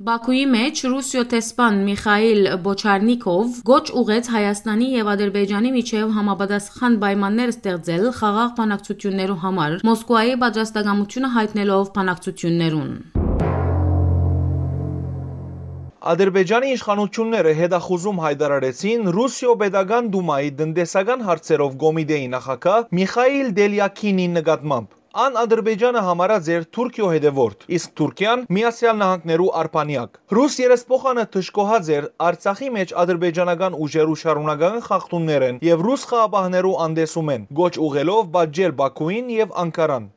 Բաքուի մեջ Ռուսիո տեսփան Միխայիլ Բոչարնիկով գոչ ուղեց Հայաստանի եւ Ադրբեջանի միջև համապատասխան պայմաններ ստեղծել խաղաղ բանակցություններու համար Մոսկվայի պատրաստակամությունը հայտնելով բանակցություններուն։ Ադրբեջանի իշխանությունները հետախուզում հայտարարեցին Ռուսիո Պետական Դումայի տնտեսական հարցերով կոմիտեի նախագահ Միխայիլ Դելյակինի նկատմամբ։ Ան Ադրբեջանը համարած էր Թուրքիո հետևորդ, իսկ Թուրքիան Միացյալ Նահանգներու արբանյակ։ Ռուս երեսփոխանը թշկոհած էր Արցախի մեջ ադրբեջանական ուժերու շարունակական խախտումներն եւ ռուս խաղապահներու անդեսում են, գոչ ուղելով բաժել Բաքուին եւ Անկարան։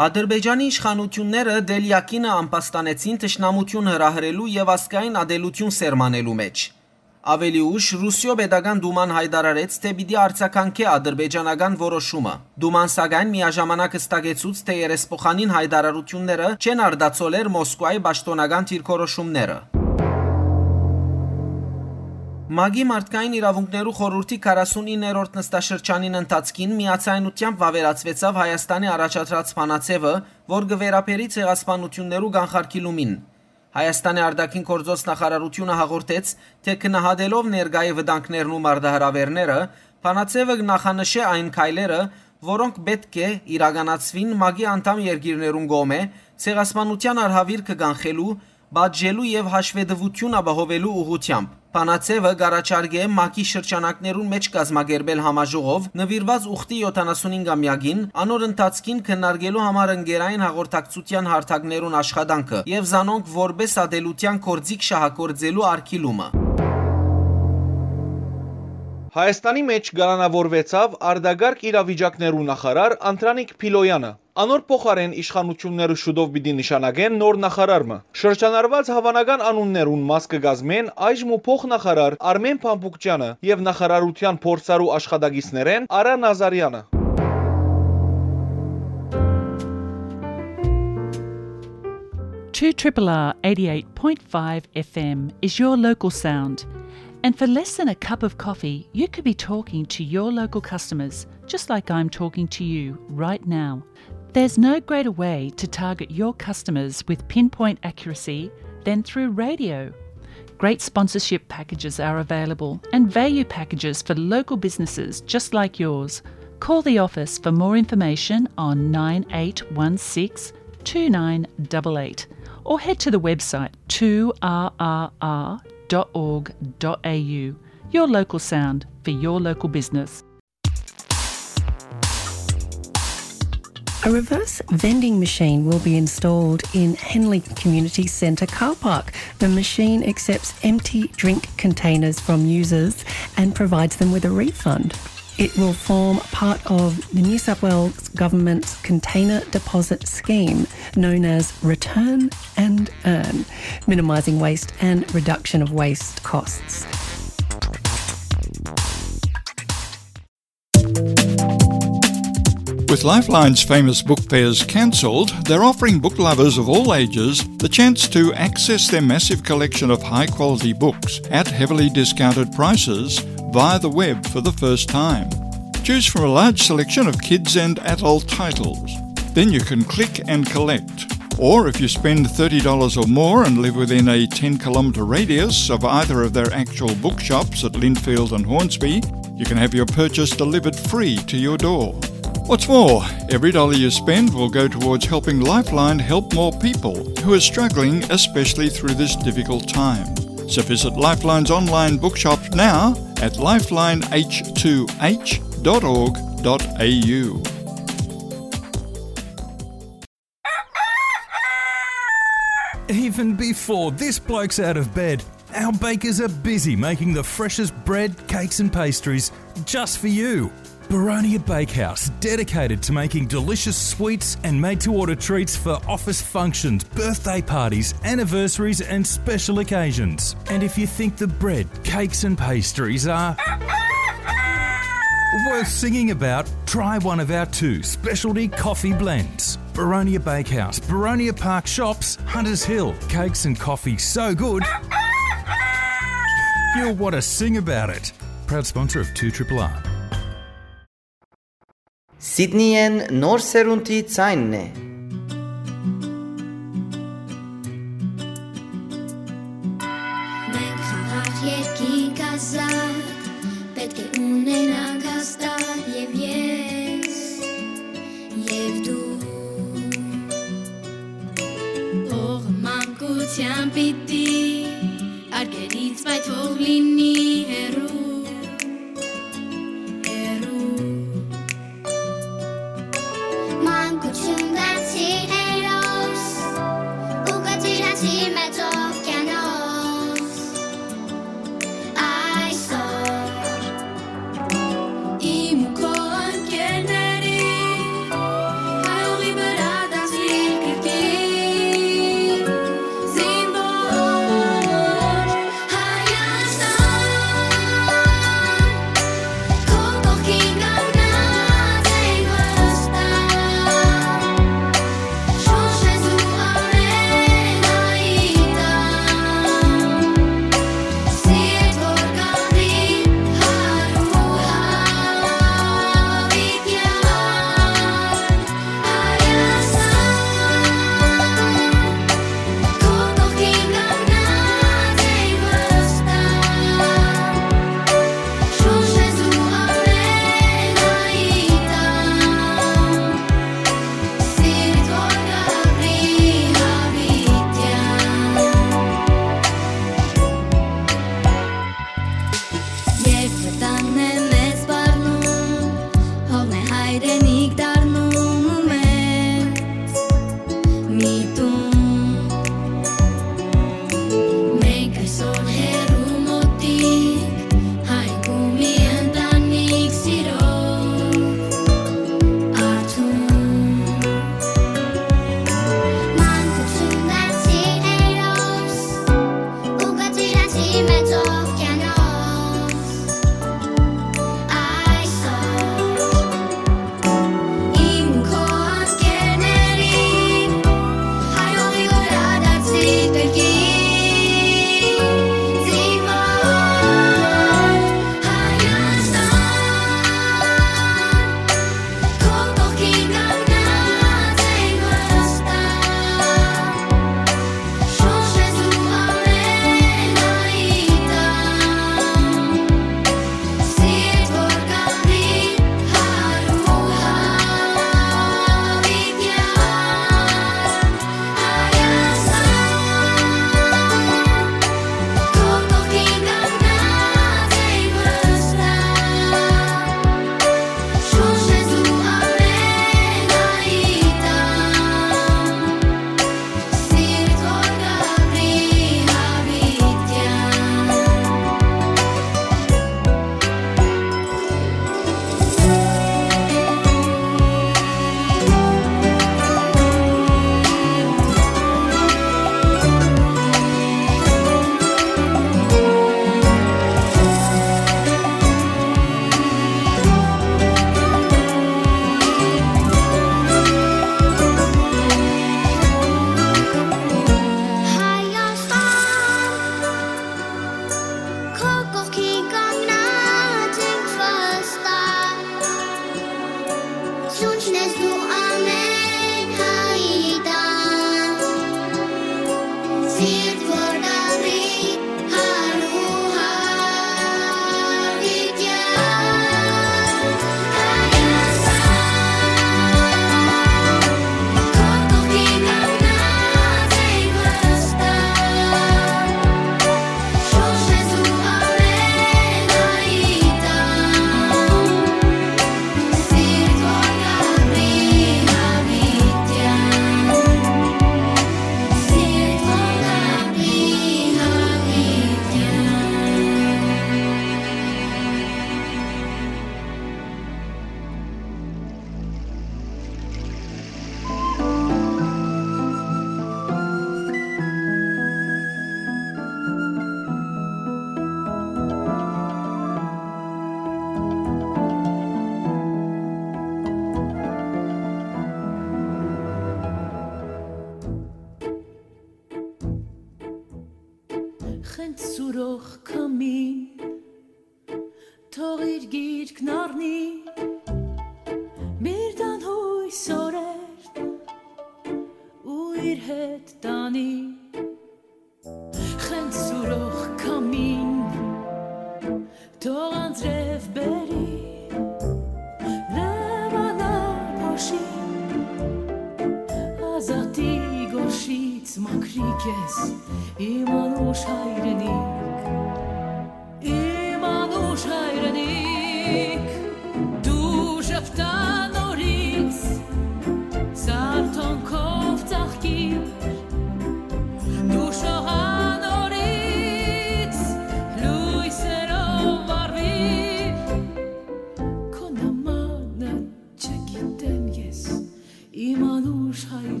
Ադրբեջանի իշխանությունները Դելյակինը ամպաստանեցին ճշնամություն հրահրելու եւ ասկային ադելություն սերմանելու մեջ։ Ավելի ուշ Ռուսիո Պետական Դուման հայտարարեց, թե պիտի արձագանքի ադրբեջանական որոշումը։ Դուման սակայն միաժամանակ հստակեցուց, թե երեսփոխանին հայտարարությունները չեն արդացոլեր Մոսկվայի պաշտոնական դիրքորոշումները։ Մագի մարդկային իրավունքներու խորհրդի 49-րդ նստաշրջանին ընթացքին միացայնությամբ վավերացվեցավ Հայաստանի առաջադրած փանացևը, որ գվերապերի ցեղասպանություններու կանխարգելումին։ Հայաստանի արտաքին գործոս նախարարությունը հաղորդեց, թե քնահատելով ներգայի վտանգներն ու մարդահրավերները, փանացևը նախանշե այն քայլերը, որոնք պետք է իրականացվին մագի անդամ երկիրներուն գոմե ցեղասպանության արհավիր կգանխելու բաժելու եւ հաշվետվություն ապահովելու ուղղությամբ։ Փանացևը գարաչարգե մակի շրջանակներուն մեջ կազմակերպել համաժողով նվիրված ուխտի 75-ամյակին անոր ընթացքին քննարկելու համար ընկերային հաղորդակցության հարթակներուն աշխատանքը եւ զանոնք որբես ադելության կորձիկ շահակորձելու արկիլումը։ Հայաստանի մեջ գարանավորվեցավ արդագարգ իրավիճակներու նախարար Անտրանիկ Փիլոյանը։ Անոր փոխարեն իշխանությունները շուտով պիտի նշանակեն նոր նախարարը։ Շրջանառված հավանական անուններուն մաս կգազմեն այժմ ու փոխնախարար Արմեն Փամփուկչյանը եւ նախարարության փորձարու աշխատագիցներեն Արա Նազարյանը։ Two Triple R 88.5 FM is your local sound. And for less than a cup of coffee, you could be talking to your local customers, just like I'm talking to you right now. There's no greater way to target your customers with pinpoint accuracy than through radio. Great sponsorship packages are available and value packages for local businesses just like yours. Call the office for more information on 9816 2988 or head to the website 2rrr.org.au. Your local sound for your local business. A reverse vending machine will be installed in Henley Community Centre car park. The machine accepts empty drink containers from users and provides them with a refund. It will form part of the New South Wales Government's container deposit scheme known as Return and Earn, minimising waste and reduction of waste costs. With Lifeline's famous book fairs cancelled, they're offering book lovers of all ages the chance to access their massive collection of high quality books at heavily discounted prices via the web for the first time. Choose from a large selection of kids and adult titles. Then you can click and collect. Or if you spend $30 or more and live within a 10 kilometre radius of either of their actual bookshops at Linfield and Hornsby, you can have your purchase delivered free to your door. What's more, every dollar you spend will go towards helping Lifeline help more people who are struggling, especially through this difficult time. So visit Lifeline's online bookshop now at lifelineH2H.org.au. Even before this bloke's out of bed, our bakers are busy making the freshest bread, cakes, and pastries just for you. Baronia Bakehouse, dedicated to making delicious sweets and made to order treats for office functions, birthday parties, anniversaries, and special occasions. And if you think the bread, cakes, and pastries are worth singing about, try one of our two specialty coffee blends. Baronia Bakehouse, Baronia Park Shops, Hunters Hill. Cakes and coffee so good, you'll want to sing about it. Proud sponsor of 2 Triple R. Սիդնիեն նոր սերունդի ցայնն է։ Մենք խաղաղ երկինք ազատ Պետք է ունենանք հաստատ և ես և դու Փողը մանկության պիտի Արգերից վայ թող լինի հեռու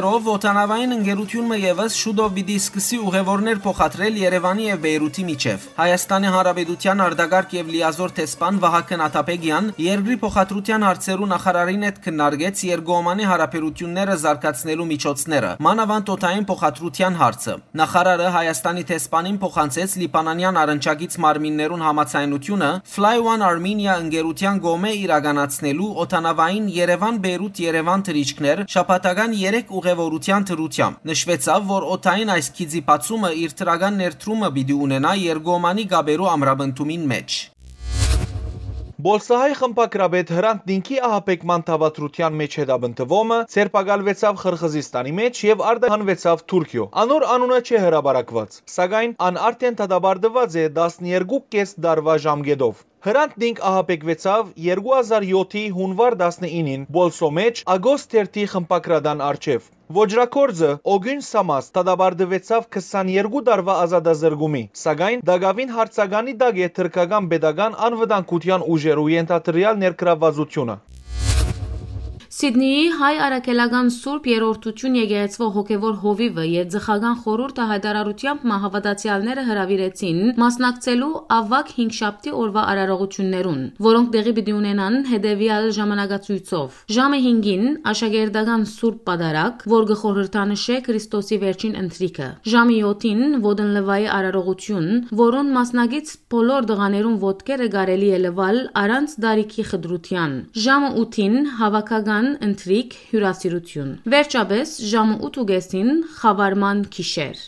thereof լուրերով օտանավային ընկերությունը եւս շուտով պիտի սկսի ուղևորներ փոխադրել Երևանի եւ Բեյրութի միջև։ Հայաստանի Հանրապետության արտագարկ եւ լիազոր տեսփան Վահագն Աթապեգյան երկրի փոխադրության հարցերու նախարարին հետ քննարկեց երկկողմանի հարաբերությունները զարգացնելու միջոցները, մանավանդ օտային փոխադրության հարցը։ Նախարարը Հայաստանի տեսփանին փոխանցեց Լիբանանյան առընչագից մարմիններուն համացայնությունը Fly One Armenia ընկերության գոմե իրականացնելու օտանավային Երևան-Բեյրութ-Երևան թռիչքներ շաբաթական 3 ուղևորության թրությամբ։ Նշվեցավ, որ օտային այս քիզի բացումը իր թրական ներդրումը պիտի ունենա Երգոմանի գաբերու ամրապնդումին մեջ։ Բոլսահայ խմբակրաբեդ Հրանտ Դինքի ահապեկման թավատրության մեջ հետաբնթվոմը ցերպակալվեցավ Խրխզիստանի մեջ եւ արդահանվեցավ Թուրքիո։ Անոր անունը չէ հրաբարակված, սակայն ան արդեն դադարդված է 12 կես դարվա ժամկետով։ Հրանտ դինք ահապեկվեցավ 2007-ի հունվար 19-ին Բոլսո մեջ Ագոստ 1-ի խմպակրադան արչև։ Ոջրակորձը Օգյուն Սամաս տադաբարդվեցավ 22 տարվա ազատազրգումի, սակայն Դագավին հարցականի դակ է թրկական pedagogan անվտանգության ուժերու ենթադրյալ ներգրավվածությունը։ Սիդնեի հայ արաքելական Սուրբ Երորդություն եկեղեցվո հոգևոր հովիվը եւ ձխական խորհուրդը հայտարարությամբ մահավատացյալները հրավիրեցին մասնակցելու ավակ 5 շաբթի օրվա արարողություններուն, որոնք տեղի պիտի ունենան հետեւյալ ժամանակացույցով։ Ժամը 5-ին աշակերտական Սուրբ Պատարակ, որ գխորհրդանշե Քրիստոսի վերջին ընթրիքը։ Ժամը 7-ին Ոդենլվայի արարողություն, որոնց մասնակից բոլոր դղաներուն ոտքերը կարելի է լվալ առանց դարիքի խդրության։ Ժամը 8-ին հավաքական ընթրիկ հյուրասիրություն։ Վերջապես ժամը 8:30-ին խավարման քիշեր։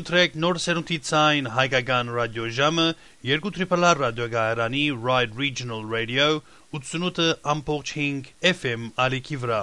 Ունգընտրեք նոր սերունդի ցայն հայկական ռադիո ժամը երկու տրիպլար ռադիոգայարանի Ride Regional Radio 88.5 FM ալիքի վրա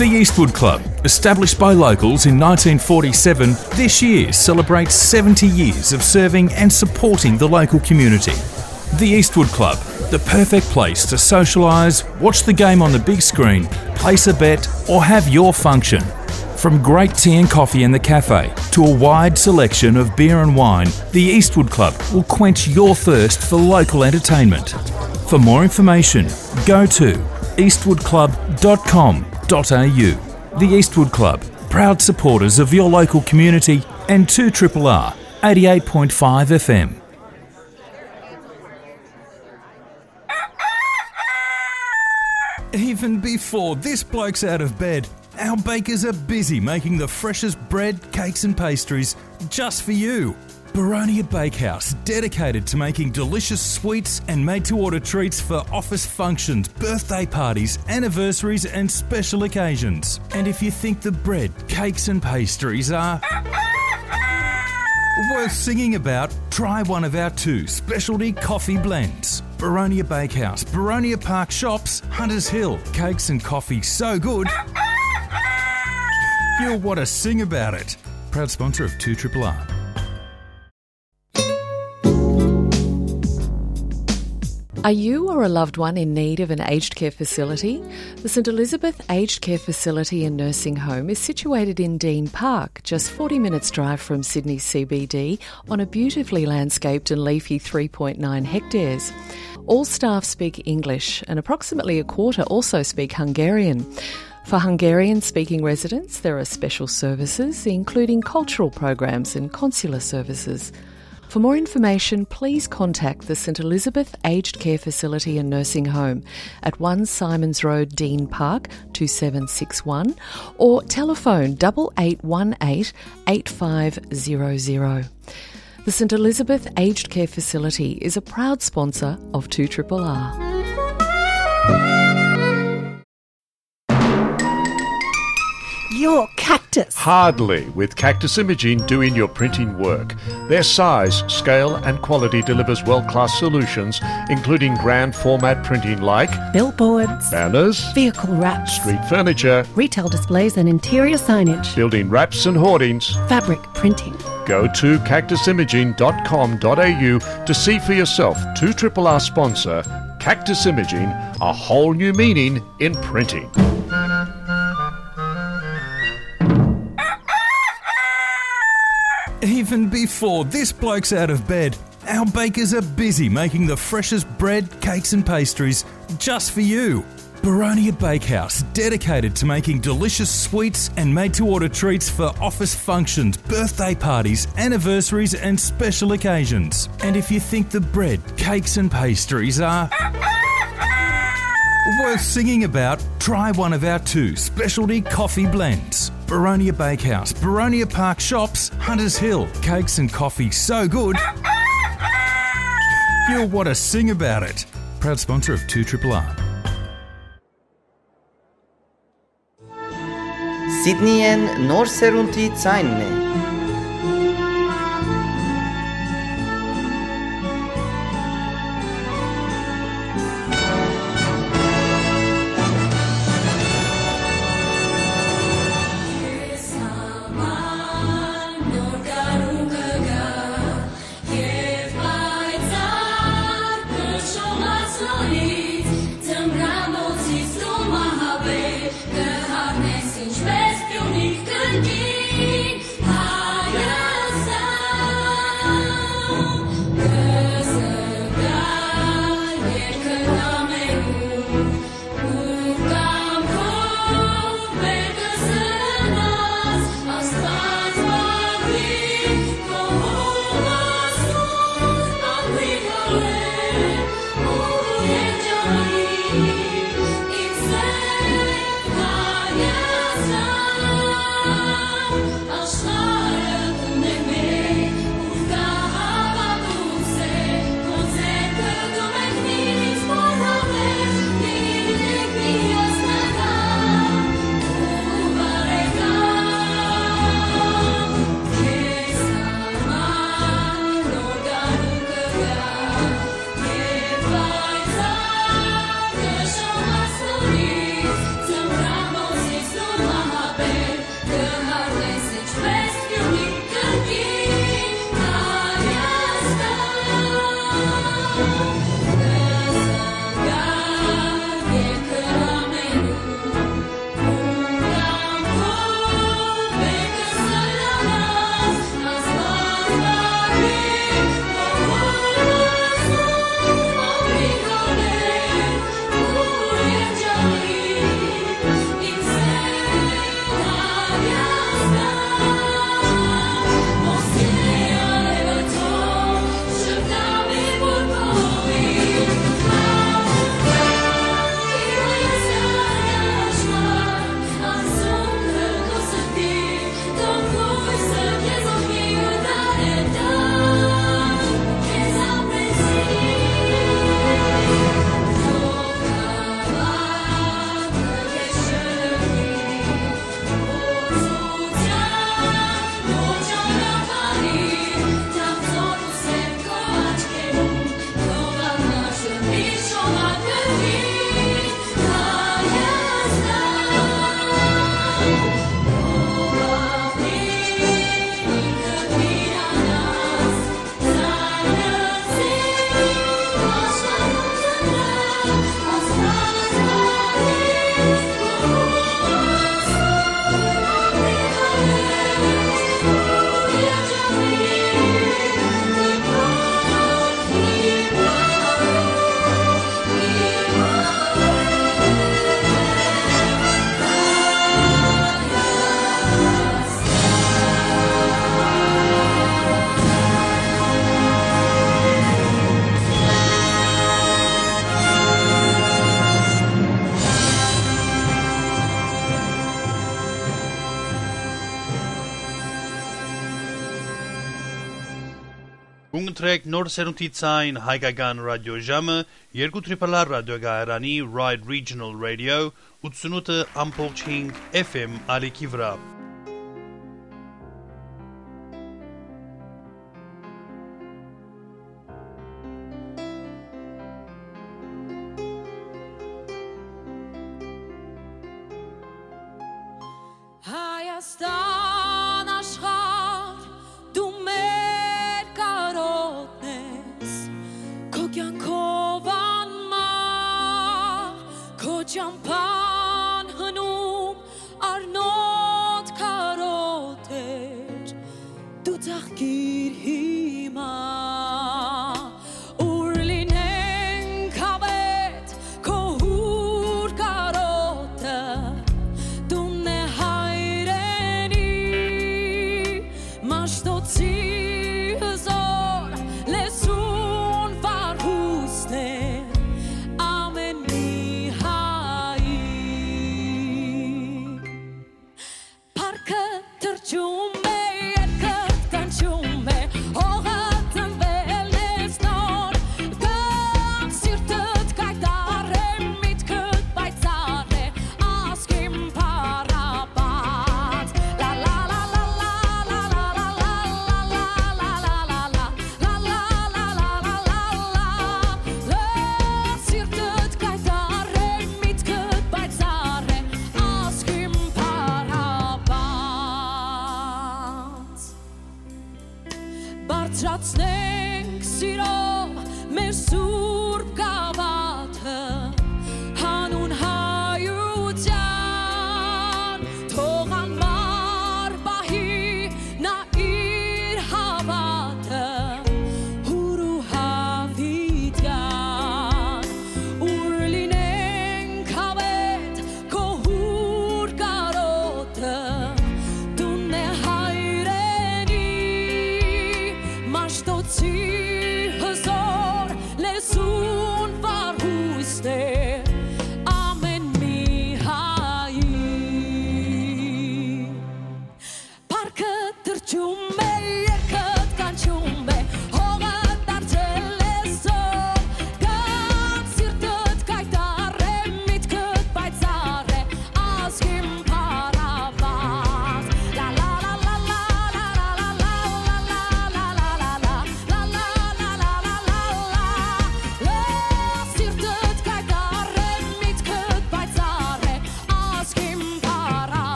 The Eastwood Club, established by locals in 1947, this year celebrates 70 years of serving and supporting the local community. The Eastwood Club, the perfect place to socialise, watch the game on the big screen, place a bet, or have your function. From great tea and coffee in the cafe to a wide selection of beer and wine, the Eastwood Club will quench your thirst for local entertainment. For more information, go to eastwoodclub.com.au. The Eastwood Club, proud supporters of your local community and 2RRR 88.5 FM. Even before this bloke's out of bed, our bakers are busy making the freshest bread, cakes, and pastries just for you. Baronia Bakehouse, dedicated to making delicious sweets and made to order treats for office functions, birthday parties, anniversaries, and special occasions. And if you think the bread, cakes, and pastries are worth singing about, try one of our two specialty coffee blends. Baronia Bakehouse, Baronia Park Shops, Hunters Hill. Cakes and coffee so good, you'll want to sing about it. Proud sponsor of 2RRR. Are you or a loved one in need of an aged care facility? The St Elizabeth Aged Care Facility and Nursing Home is situated in Dean Park, just 40 minutes drive from Sydney CBD, on a beautifully landscaped and leafy 3.9 hectares. All staff speak English, and approximately a quarter also speak Hungarian. For Hungarian speaking residents, there are special services, including cultural programs and consular services. For more information, please contact the St Elizabeth Aged Care Facility and Nursing Home at 1 Simons Road, Dean Park, 2761, or telephone 8818 8500. The St Elizabeth Aged Care Facility is a proud sponsor of 2RRR. Your cactus. Hardly, with Cactus Imaging doing your printing work. Their size, scale, and quality delivers world class solutions, including grand format printing like Billboards, banners, vehicle wraps, street furniture, retail displays, and interior signage. building wraps and hoardings. Fabric printing. Go to cactusimaging.com.au to see for yourself 2RRR sponsor Cactus Imaging, a whole new meaning in printing. Even before this bloke's out of bed, our bakers are busy making the freshest bread, cakes, and pastries just for you. Baronia Bakehouse, dedicated to making delicious sweets and made to order treats for office functions, birthday parties, anniversaries, and special occasions. And if you think the bread, cakes, and pastries are worth singing about, try one of our two specialty coffee blends. Baronia Bakehouse, Baronia Park Shops, Hunters Hill. Cakes and coffee so good, you'll want to sing about it. Proud sponsor of 2 Triple R. Sydney and North सेरुंती चाइन Կունգտրեք նոր սերունդի ցայն հայկական ռադիոժամը 2 ռադիոգայարանի Ride Regional Radio 88.5 FM ալիքի վրա։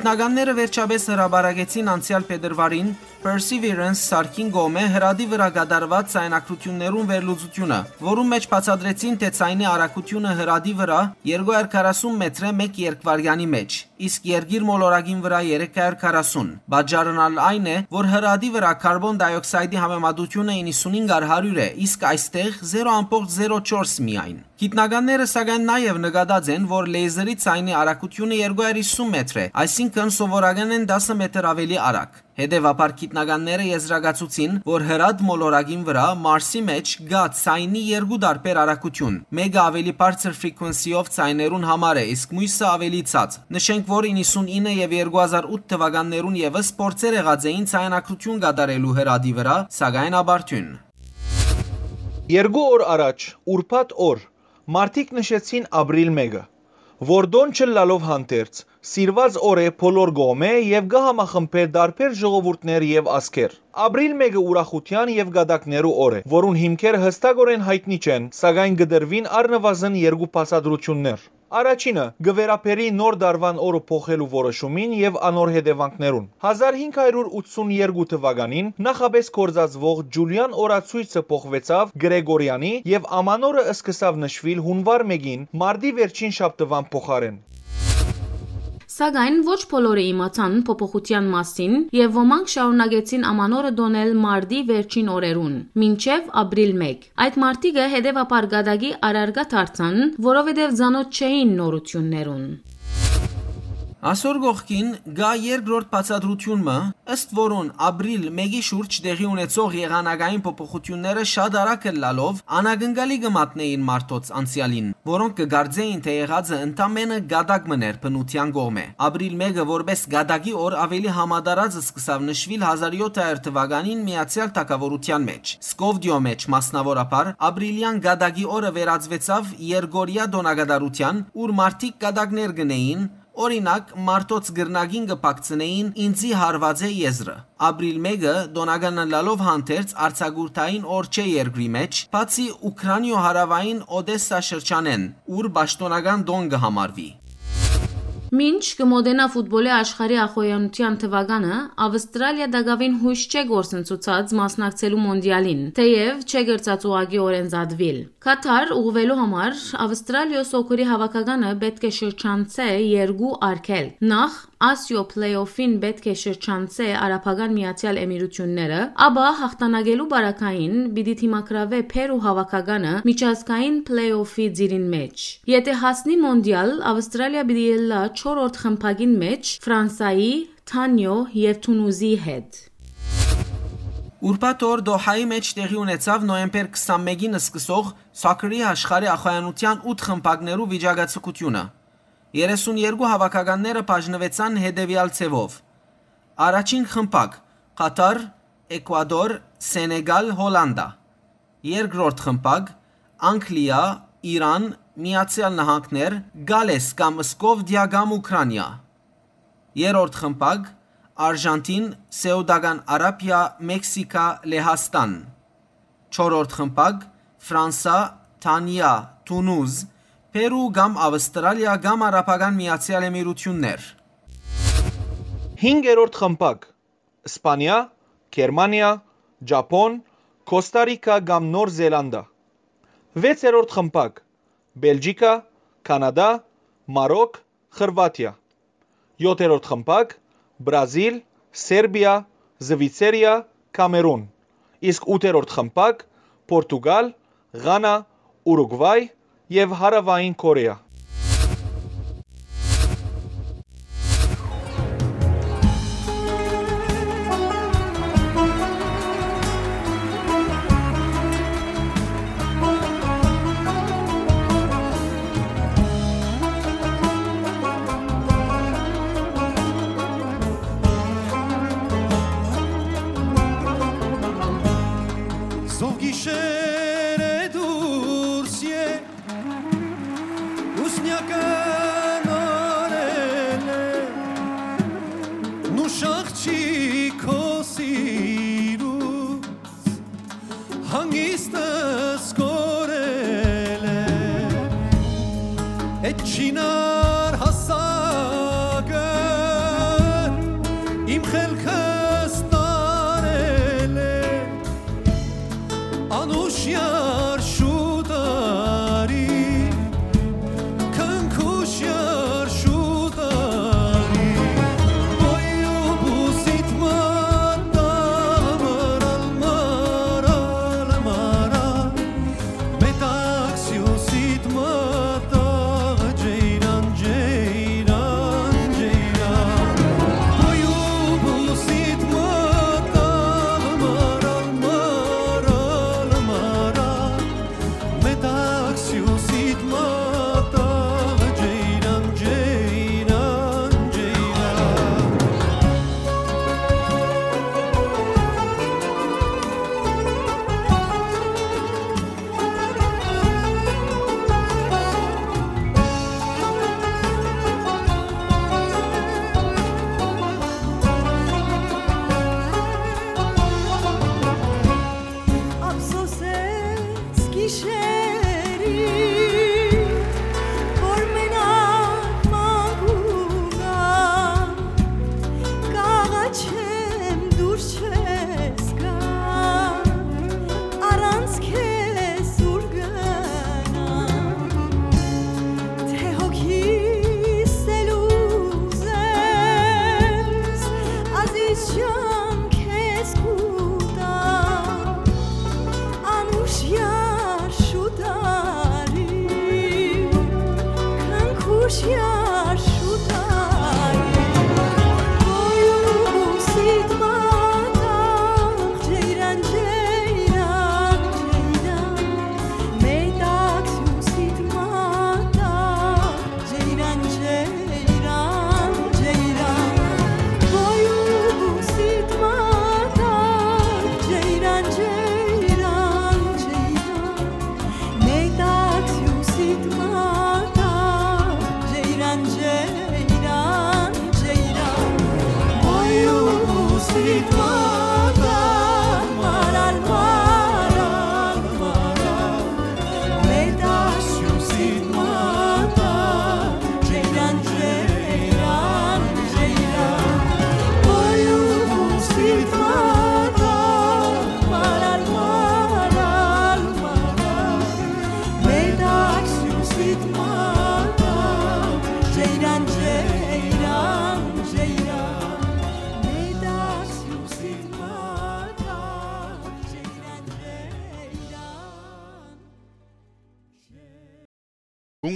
Գիտնականները վերջապես հրաբարագեցին անցյալ փետրվարին Perseverance սարքին գոմե հրադի վրա գդարված ցայնակրություններուն վերլուծությունը, որում մեջ բացատրեցին, թե ցայնի արագությունը հրադի վրա 240 մետր է 1 երկվարյանի մեջ, իսկ երգիր մոլորակին վրա 340։ Բաժարնալ այն է, որ հրադի վրա կարբոն դիօքսիդի համեմատությունը 95 առ 100 է, իսկ այստեղ 0.04 միայն։ Գիտնականները սակայն նաև նկատած են, որ լեզերի ցայնի արագությունը 250 մետր է, այսինքն սովորականեն 10 մետր ավելի արագ։ Հետևաբար գիտնականները եզրակացուցին, որ հրադ մոլորակին վրա Մարսի մեջ գա ցայնի երկու տարբեր արագություն։ Մեկը ավելի բարձր ֆրեկվենսիով ցայներուն համար է, իսկ մյուսը ավելի ցած։ Նշենք, որ 99 եւ 2008 թվականներուն եւս փորձեր եղած էին ցայնակրություն կատարելու հրադի վրա, սակայն աբարթյուն։ Երկու օր առաջ, ուրբաթ օր, մարդիկ նշեցին ապրիլ 1-ը, որ դոն չլալով հանդերձ Սիրված օր է բոլոր գոմե եւ գահամախմբե դարբեր ժողովուրդներ եւ ազգեր։ Ապրիլ 1-ը ուրախության եւ գադակներու օր է, որուն հիմքերը հստակորեն հայտնի չեն, սակայն գդրվին առնվազն երկու բացադրություններ։ Առաջինը գվերապերի նոր դարվան օրը փոխելու որոշումին եւ անոր հետևանքներուն։ 1582 թվականին նախապես կորզածվող Ջուլիան օրացույցը փոխվեցավ Գրեգորյանի եւ ամանորը սկսավ նշվել հունվար 1-ին մարտի վերջին շաբթվան փոխարեն։ Սակայն ոչ բոլորը իմացան փոփոխության մասին եւ ոմանք շարունակեցին ամանորը դոնել մարտի վերջին օրերուն, մինչեւ ապրիլ 1։ Այդ մարտիկը հետևաբար գադագի արարգա դարձան, որովհետեւ ցանոթ չէին նորություններուն։ Այսօր գողքին գա երկրորդ բացատրությունը, ըստ որոն ապրիլ 1-ի շուրջ տեղի ունեցող եղանակային փոփոխությունները շատ արագ լալով անագնգալի գմատնեին մարտոց անցյալին, որոնք կգարձեին թե եղածը ընդամենը գադակ մներ բնության կողմէ։ Ապրիլ 1-ը որպես գադակի օր ավելի համադարածը սկսավ նշվել 1700 թվականին միացյալ թակավորության մեջ։ Սկովդիո մեջ մասնավորապես ապրիլյան գադակի օրը վերածվեցավ Երգորիա դոնագադարության, ուր մարտիկ գադակներ գնեին Օրինակ, մարտոց գրնագին կպակցնեին ինձի հարվածե եզրը։ Ապրիլ 1-ը դոնագանը լալով հանդերձ արցագուրտային օր չէ երկրի մեջ, բացի Ուկրաինո հարավային Օդեսա շրջանեն, ուր պաշտոնական դոն կհամարվի։ Մինչ կմոդենա ֆուտբոլի աշխարհի ախոյանության թվականը Ավստրալիա դակավին հույս չէ գործընծուցած մասնակցելու մոնդիալին, թեև չէ գրծած ուղագի օրենսադվիլ։ Կատար ուղղվելու համար Ավստրալիա սոկորի հավաքականը պետք է շրջանցե երկու արկել։ Նախ Ասիո փլեյօֆին պետք է շրջանցե Արաբական Միացյալ Էմիրությունները, ապա հաղթանակելու բարակային պիտի թիմակրավե Պերու հավաքականը միջազգային փլեյօֆի ձիրին մեջ։ Եթե հասնի մոնդիալ, Ավստրալիա պիտի ելլա 4-րդ խմբագին մեջ Ֆրանսայի, Թանյո եւ Թունուզի հետ։ Ուրբաթ օր Դոհայի մեջ տեղի ունեցավ նոյեմբեր 21-ին սկսող սոկերի աշխարհի ախոյանության 8 խմբակներու վիճակացկությունը։ 32 հավաքականները բաժնվեցան հետևյալ ցևով. Առաջին խմբակ՝ Կատար, Էկվադոր, Սենեգալ, Հոլանդա։ Երկրորդ խմբակ՝ Անգլիա, Իրան, Միացյալ Նահանգներ, Գալես կամ Սկովդիա կամ Ուկրաինա։ Երրորդ խմբակ՝ Արժանտին, Սեուդական Արաբիա, Մեքսիկա, Լեհաստան։ Չորրորդ խմբակ՝ Ֆրանսա, Թանիա, Թունուզ, Պերու կամ Ավստրալիա կամ Արաբական Միացյալ Էմիրություններ։ 5-րդ խմբակ. Իսպանիա, Գերմանիա, Ճապոն, Կոստարիկա կամ Նոր Զելանդա 6-րդ խմբակ. Բելգիկա, Կանադա, Մարոկ, Խորվաթիա 7-րդ խմբակ. Բրազիլ, Սերբիա, Զվիցերիա, Կամերուն իսկ 8-րդ խմբակ. Պորտուգալ, Ղանա, Ուրուգվայ եւ Հարավային Կորեա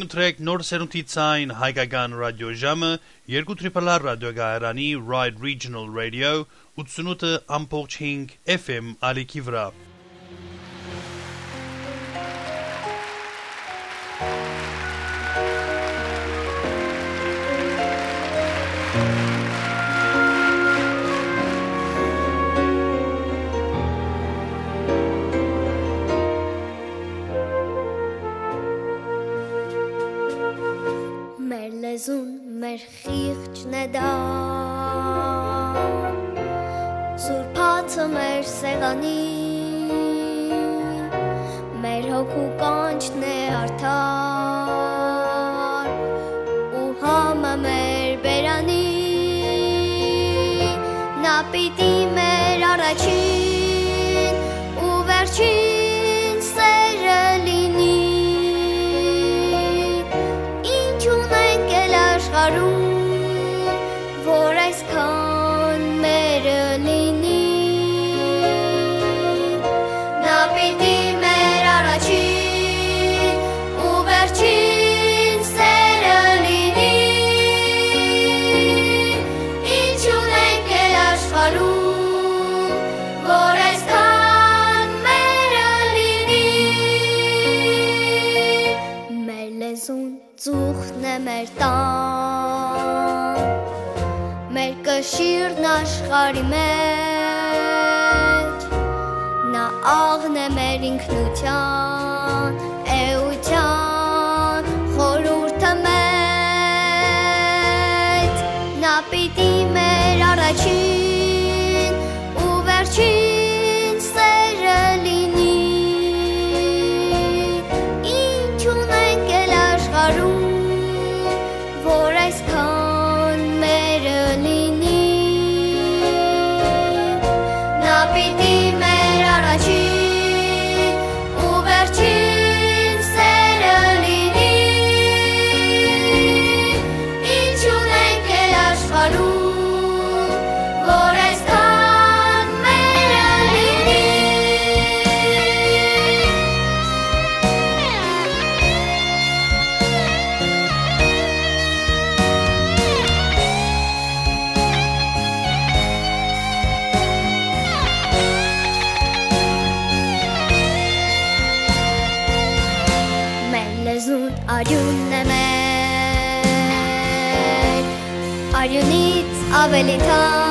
Ունգընտրեք նոր սերունդի ցայն հայկական ռադիոժամը երկու տրիպլար ռադիոգայարանի Ride Regional Radio 88.5 FM ալիքի վրա լեզուն, մեր խիղճն է դա Սուրբացը մեր սեղանի Մեր հոգու կանչն է արդար Ու համը մեր բերանի Նա պիտի մեր առաջին մեր տան Մեր կշիրն աշխարի մեջ Նա աղն է մեր ինքնության Էության խորուրդը մեծ Նա պիտի մեր առաջին Արյունից ավելի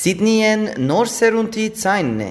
Սիդնիեն նոր սերունդի ցայնն է։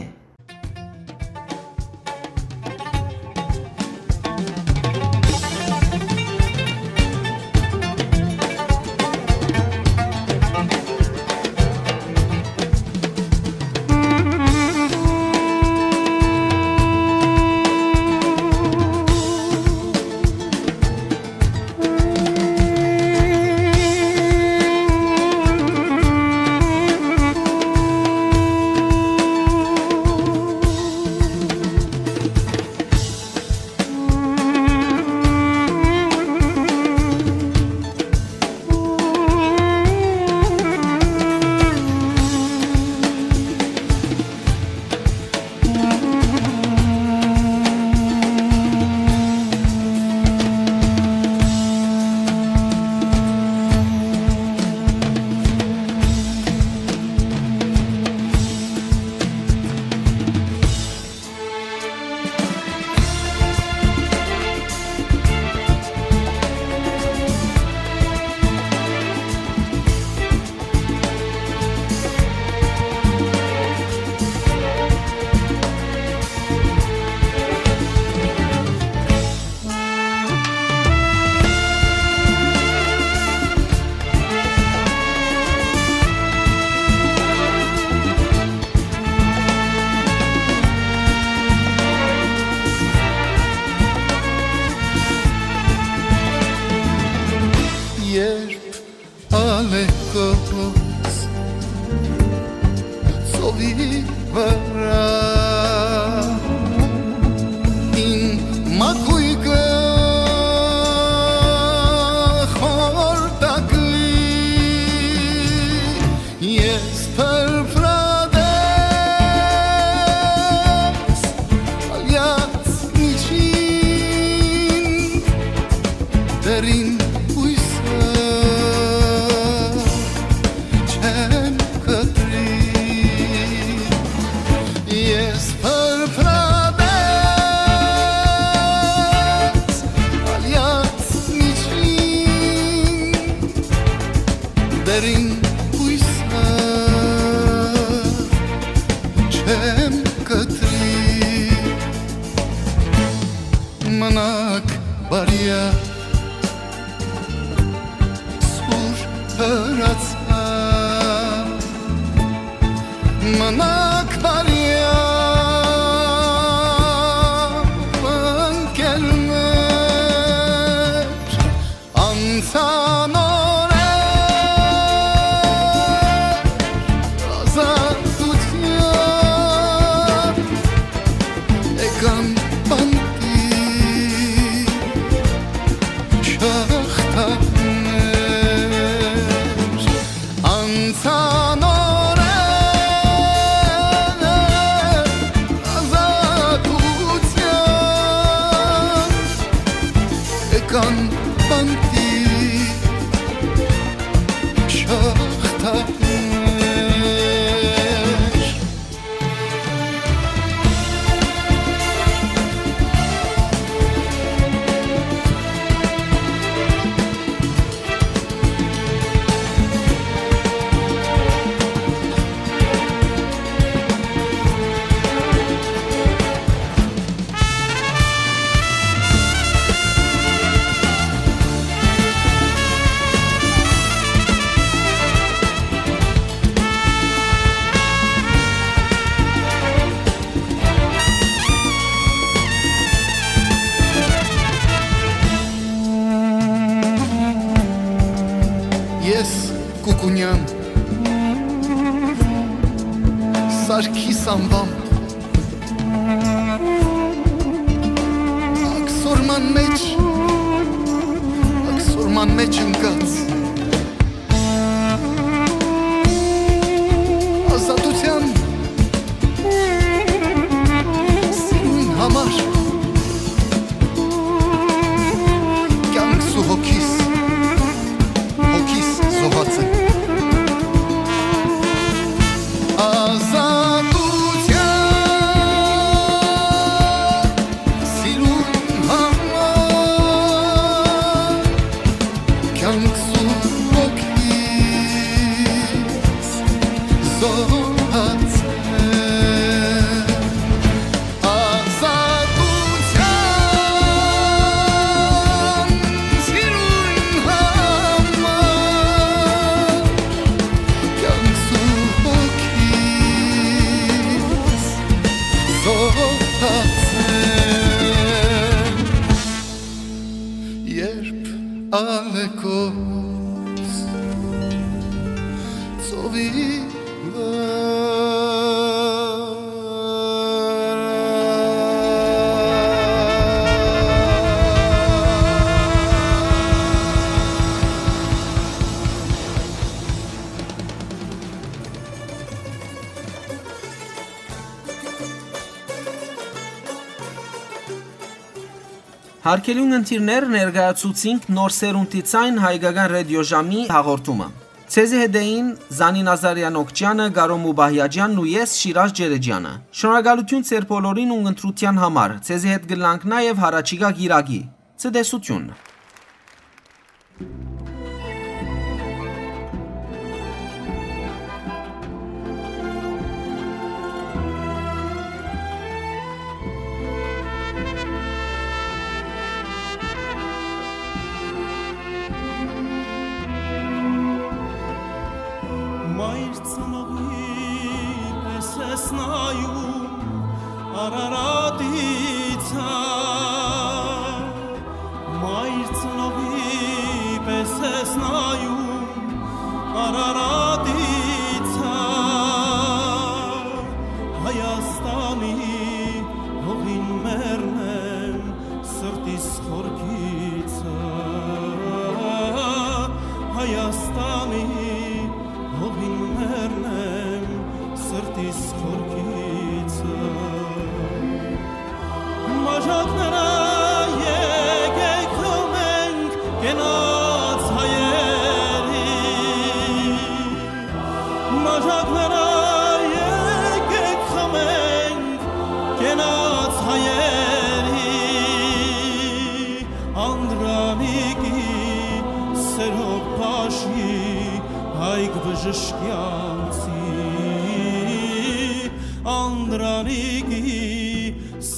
Հարգելի ընկերներ, ներկայացուցինք նոր սերունդի ցայն հայկական ռադիոժամի հաղորդումը։ Ցեզի հետեին Զանին Ազարյան Օկչյանը, Գարո Մուբահյաջյանն ու ես Շիրաժ Ջերեջյանը։ Շնորհակալություն ծեր բոլորին ու ընտրության համար։ Ցեզի հետ գլանք նաև հարաճիգա գիրագի։ Ցտեսություն։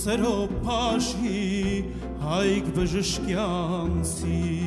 սրո պաշի հայք բժշկյանցի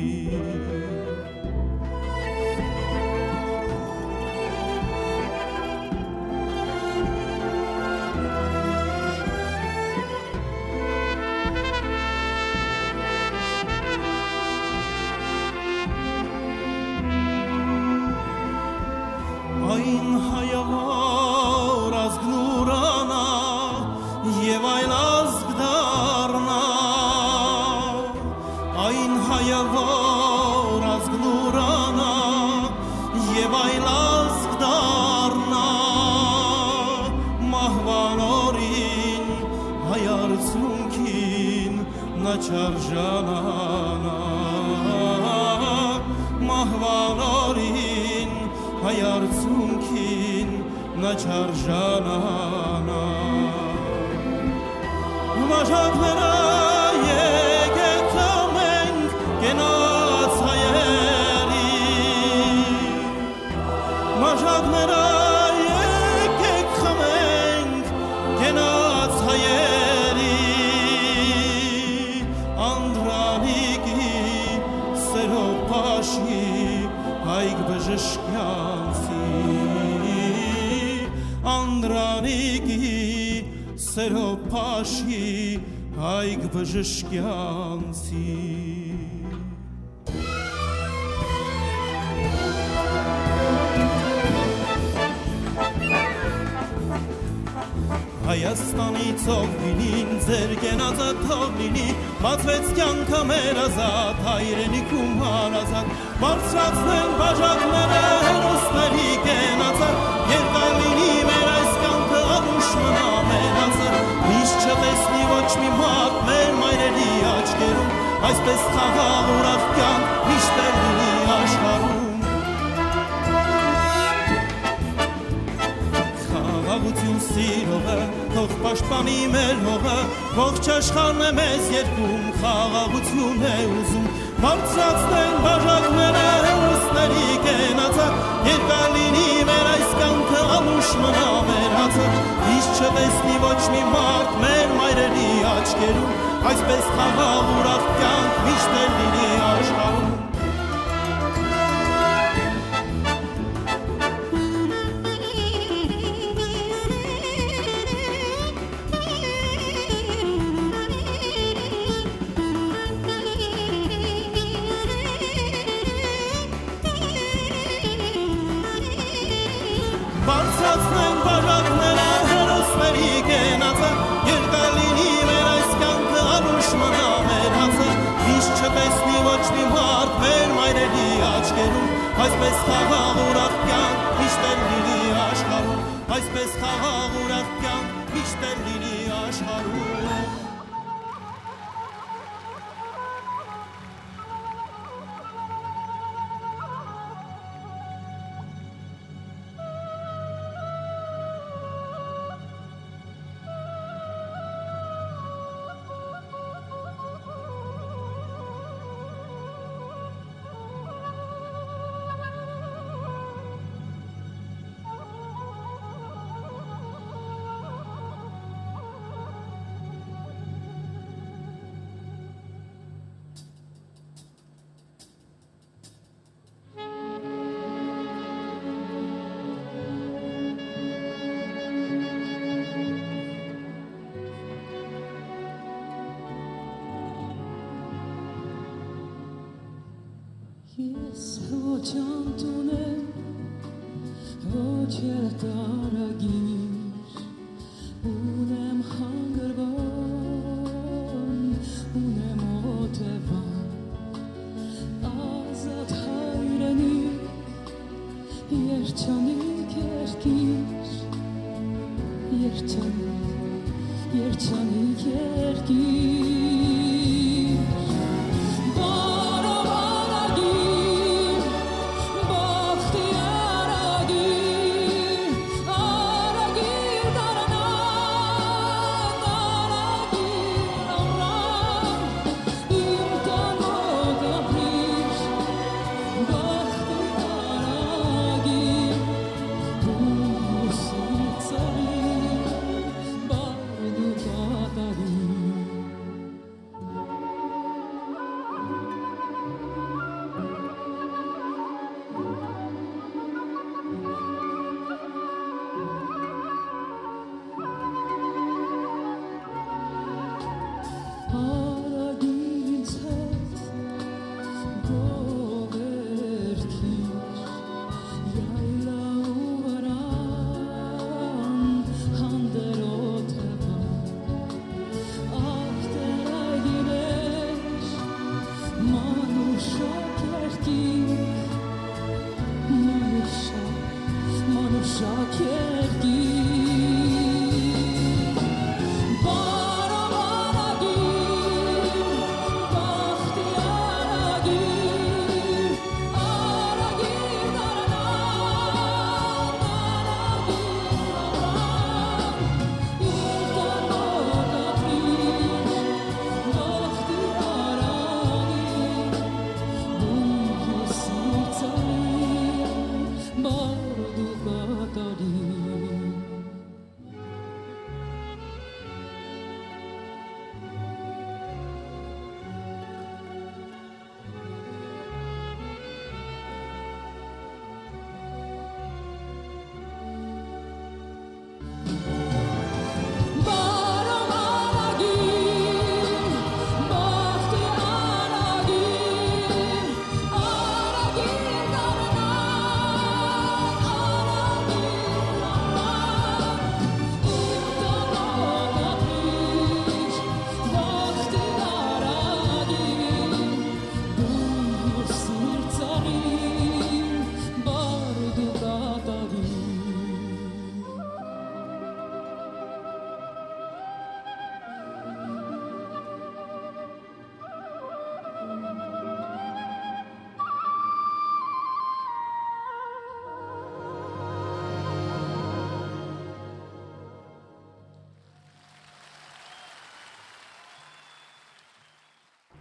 Yes, autant on aime, oh tu es la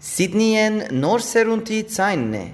Սիդնիեն նոր սերունդի ցայնն է։